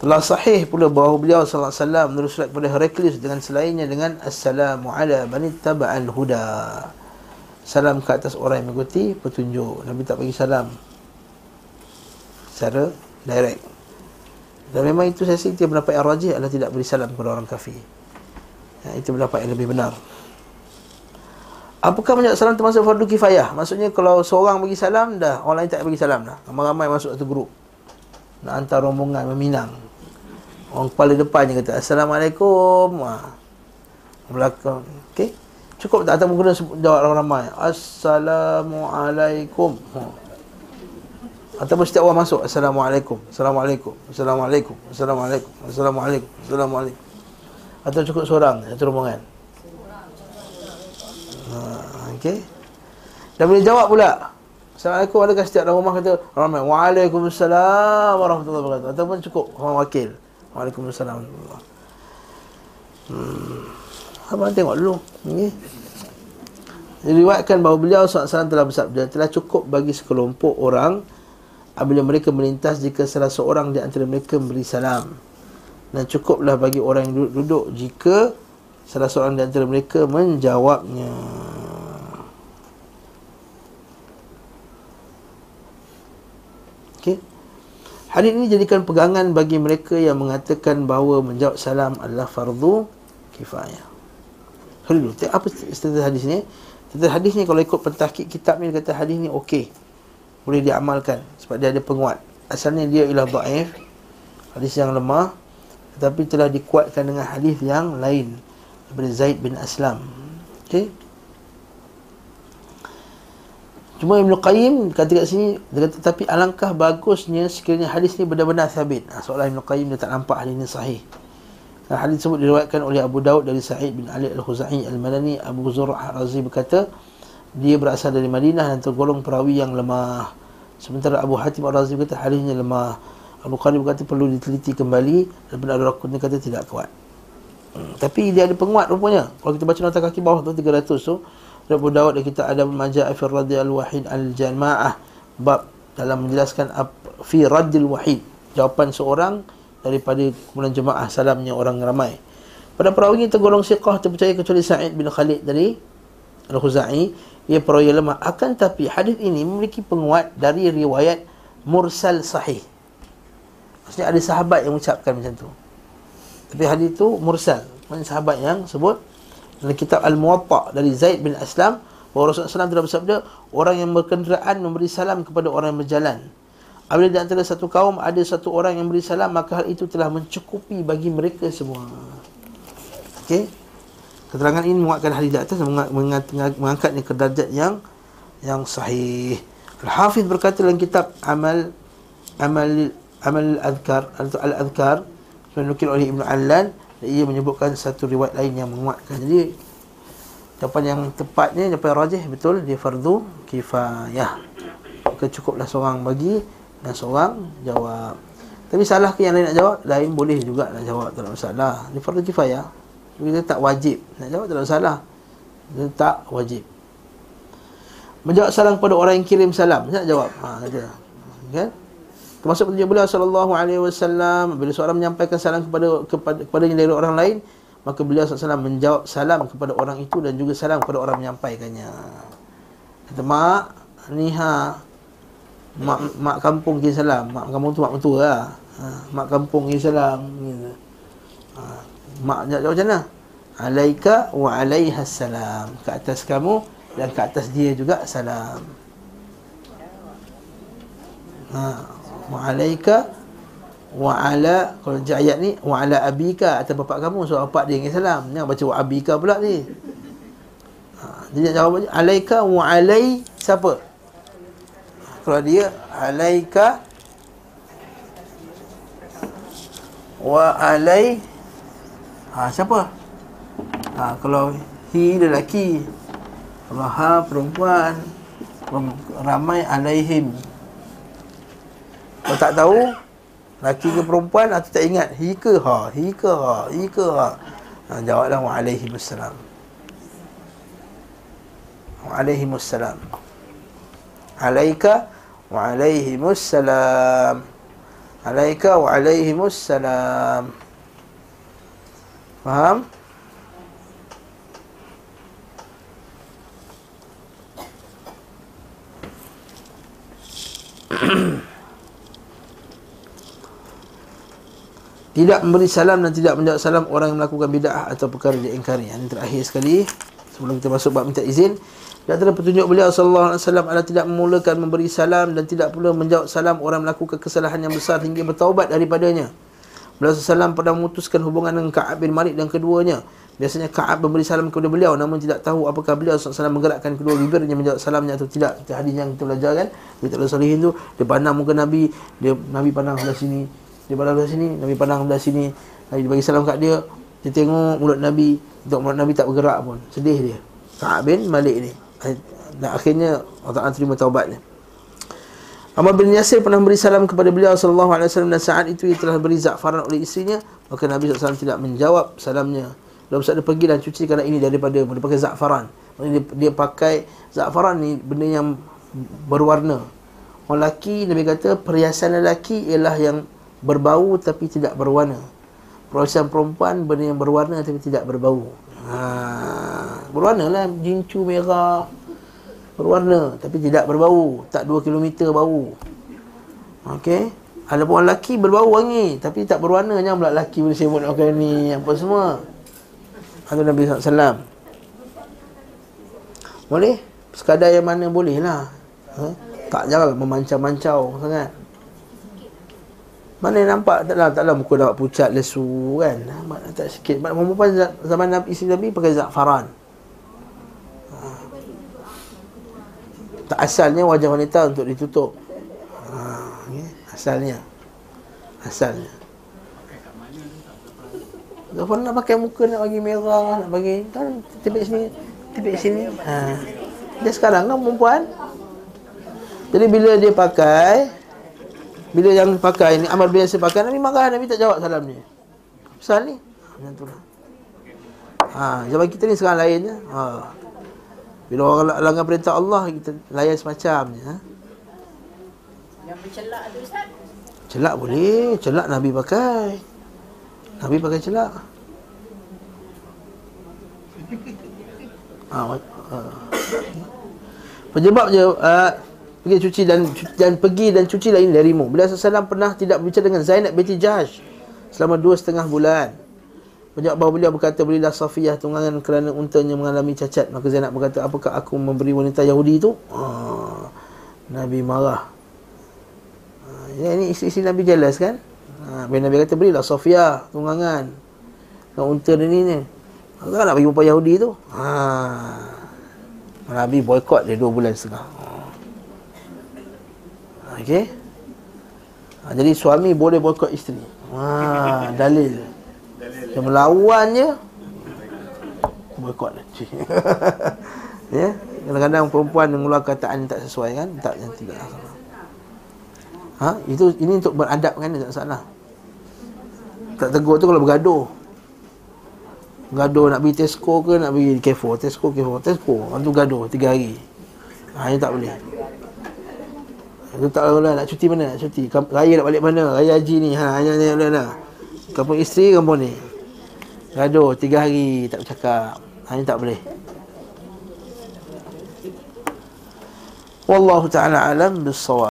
Telah sahih pula bahawa beliau sallallahu alaihi wasallam menulis surat kepada Heraklius dengan selainnya dengan assalamu ala man ittaba'al huda. Salam ke atas orang yang mengikuti petunjuk. Nabi tak bagi salam secara direct. Dan memang itu saya rasa itu pendapat yang rajih adalah tidak beri salam kepada orang kafir. Ya, itu pendapat yang lebih benar. Apakah menjawab salam termasuk fardu kifayah? Maksudnya kalau seorang bagi salam dah, orang lain tak bagi salam dah. Ramai-ramai masuk satu grup. Nak hantar rombongan meminang. Orang kepala depan je kata Assalamualaikum. Ha. Belakang. Okey. Cukup tak atau mungkin jawab ramai-ramai. Assalamualaikum. Ha. Ataupun setiap orang masuk Assalamualaikum Assalamualaikum Assalamualaikum Assalamualaikum Assalamualaikum Assalamualaikum. Atau cukup seorang Satu rombongan. Ha, Okay Dan boleh jawab pula Assalamualaikum Adakah setiap dalam rumah kata Ramai. Waalaikumsalam Warahmatullahi wabarakatuh. Ataupun cukup Orang wakil Waalaikumsalam Hmm. Abang tengok dulu? Okay. Diriwayatkan bahawa beliau SAW telah bersabda Telah cukup bagi sekelompok orang apabila mereka melintas jika salah seorang di antara mereka memberi salam. Dan cukuplah bagi orang yang duduk-duduk jika salah seorang di antara mereka menjawabnya. Okey. Hadis ini jadikan pegangan bagi mereka yang mengatakan bahawa menjawab salam adalah fardu kifayah. Dulu apa status hadis ni? Status hadis ni kalau ikut pentahkik kitab ni kata hadis ni okey boleh diamalkan sebab dia ada penguat asalnya dia ialah dhaif hadis yang lemah tetapi telah dikuatkan dengan hadis yang lain daripada Zaid bin Aslam okey Cuma Ibn Qayyim kata kat sini dia kata tapi alangkah bagusnya sekiranya hadis ni benar-benar sabit. Ha, seolah Ibn Qayyim dia tak nampak hadis ni sahih. Dan hadis tersebut diriwayatkan oleh Abu Daud dari Sa'id bin Ali Al-Khuzai Al-Madani Abu Zur'ah Razi berkata dia berasal dari Madinah dan tergolong perawi yang lemah. Sementara Abu Hatim Al-Razi berkata hadisnya lemah. Abu Qani berkata perlu diteliti kembali dan benar Rakun kata tidak kuat. Hmm, Tapi dia ada penguat rupanya. Kalau kita baca nota kaki bawah tu 300 tu Abu Dawud dan kita ada Majah fi radhi al-wahid al-jama'ah. Bab dalam menjelaskan Fi radil wahid. Jawapan seorang daripada kumpulan jemaah salamnya orang ramai. Pada perawi ini tergolong siqah terpercaya kecuali Sa'id bin Khalid dari Al-Khuzai ia perawi lemah. Akan tapi hadis ini memiliki penguat dari riwayat mursal sahih. Maksudnya ada sahabat yang mengucapkan macam tu. Tapi hadis itu mursal. Maksudnya sahabat yang sebut dalam kitab Al-Muwatta dari Zaid bin Aslam bahawa Rasulullah SAW telah bersabda orang yang berkenderaan memberi salam kepada orang yang berjalan. Apabila di antara satu kaum ada satu orang yang beri salam maka hal itu telah mencukupi bagi mereka semua. Okey keterangan ini menguatkan hadis di atas mengangkat, mengangkatnya ke darjat yang yang sahih. Al-Hafiz berkata dalam kitab Amal Amal Amal Al-Adhkar Al-Adhkar Menukil oleh Ibn Allan Ia menyebutkan satu riwayat lain yang menguatkan. Jadi Jawapan yang tepatnya Jawapan rajih betul Dia fardu kifayah. Maka cukuplah seorang bagi Dan seorang jawab. Tapi salah ke yang lain nak jawab? Lain boleh juga nak jawab Tak ada masalah. Dia fardu kifayah Dia tak wajib Nak jawab tak ada masalah Dia tak wajib Menjawab salam kepada orang yang kirim salam Nak jawab ha, kata. Kan Termasuk petunjuk beliau sallallahu alaihi wasallam bila seorang menyampaikan salam kepada kepada kepadanya dari orang lain, maka beliau sallallahu menjawab salam kepada orang itu dan juga salam kepada orang menyampaikannya. Kata mak, ni ha mak mak kampung kirim salam. Mak kampung tu mak mentua lah. Ha, mak kampung kirim salam gitu. Ha, mak nak jawab macam mana? Alaika wa alaiha salam. Ke atas kamu dan ke atas dia juga salam. Ha, wa alaika wa ala kalau baca ayat ni wa ala abika atas bapak kamu so bapak dia ingat salam jangan baca wa abika pula ni ha, dia nak jawab alaika wa alai siapa kalau dia alaika wa alai ha siapa? Ha kalau hi lelaki kalau ha perempuan ramai alaihim. Kalau tak tahu Laki ke perempuan atau tak ingat. Hi ke ha? Hi ke ha? Hi ke ha, ha Jawablah Wa'alaihimussalam. Wa'alaihimussalam. Alaika? Wa'alaihimussalam. Alaika? Wa'alaihimussalam Faham? tidak memberi salam dan tidak menjawab salam orang yang melakukan bid'ah atau perkara yang diingkari. Yang terakhir sekali sebelum kita masuk bab minta izin, dan antara petunjuk beliau sallallahu alaihi wasallam adalah tidak memulakan memberi salam dan tidak pula menjawab salam orang melakukan kesalahan yang besar hingga bertaubat daripadanya. Beliau sallallahu pernah memutuskan hubungan dengan Ka'ab bin Malik dan keduanya. Biasanya Ka'ab memberi salam kepada beliau namun tidak tahu apakah beliau sallallahu menggerakkan kedua bibirnya menjawab salamnya atau tidak. Itu hadis yang kita belajar kan. Kita tak salihin tu dia pandang muka Nabi, dia Nabi pandang sebelah sini, dia pandang belah sini, Nabi pandang belah sini. Nabi bagi salam kat dia. Dia tengok mulut Nabi, tengok mulut Nabi tak bergerak pun. Sedih dia. Ka'ab bin Malik ni. Dan akhirnya Allah Ta'ala terima taubatnya. Amal bin Yasir pernah beri salam kepada beliau sallallahu alaihi wasallam dan saat itu ia telah beri za'faran oleh isterinya, maka Nabi SAW tidak menjawab salamnya. Lalu saat dia pergi dan cuci kerana ini daripada dia pakai za'faran. Dia, dia pakai za'faran ni benda yang berwarna. Orang lelaki Nabi kata perhiasan lelaki ialah yang berbau tapi tidak berwarna. Perhiasan perempuan benda yang berwarna tapi tidak berbau. Ha, berwarna lah jincu merah berwarna tapi tidak berbau, tak 2 km bau. Okey. Ada pun lelaki berbau wangi tapi tak berwarna jangan pula lelaki boleh sebut nak ni apa semua. Ada Nabi SAW Boleh? Sekadar yang mana boleh lah ha? Tak jangan memancau-mancau sangat mana yang nampak taklah taklah muka nampak pucat lesu kan. Tak sikit. Mak perempuan zaman Nabi isteri Nabi pakai za'faran. Ha. Tak asalnya wajah wanita untuk ditutup. Ha, okay. asalnya. Asalnya. Zafar nak pakai muka nak bagi merah, nak bagi kan tipik sini, tipik sini. Ha. Dia sekarang kan perempuan. Jadi bila dia pakai bila yang pakai ni Amal bin Yasir pakai Nabi marah Nabi tak jawab salam ni Pasal ni Macam tu lah Ha, zaman kita ni sekarang lain je. Ha. Bila orang langgar perintah Allah kita layan semacamnya. Ha. Yang bercelak tu Ustaz. Celak boleh, celak Nabi pakai. Nabi pakai celak. Ha, ha. Penyebab je uh, pergi cuci dan dan pergi dan cuci lain darimu. Bila Rasulullah pernah tidak berbicara dengan Zainab binti Jahsh selama dua setengah bulan. Penyebab bahawa beliau berkata berilah Safiyah tunggangan kerana untanya mengalami cacat. Maka Zainab berkata apakah aku memberi wanita Yahudi itu? Ha, Nabi marah. Ha, ini isteri-isteri Nabi jelas kan? Ha, Nabi kata berilah Safiyah tunggangan. Dengan unta ni ni. Apa nak bagi perempuan Yahudi tu? Ha. Nabi boykot dia dua bulan setengah. Okey. Ha, jadi suami boleh boykot isteri. Ha, dalil. Yang melawannya. Boykot dia. ya. Kadang-kadang perempuan mengeluarkan kataan yang tak sesuai kan? Tak yang tidak. Salah. Ha, itu ini untuk beradab kan? Tak salah. Tak tegur tu kalau bergaduh. Gaduh nak pergi Tesco ke nak pergi Carrefour? Tesco, Carrefour, Tesco. Itu gaduh tiga hari. Ha, ini tak boleh. Itu tak boleh nak cuti mana nak cuti. Raya nak balik mana? Raya haji ni. Ha, Hanya ni nak Kampung isteri kampung ni Gaduh tiga hari tak bercakap. Ha, Ini tak boleh. Wallahu ta'ala alam bisawab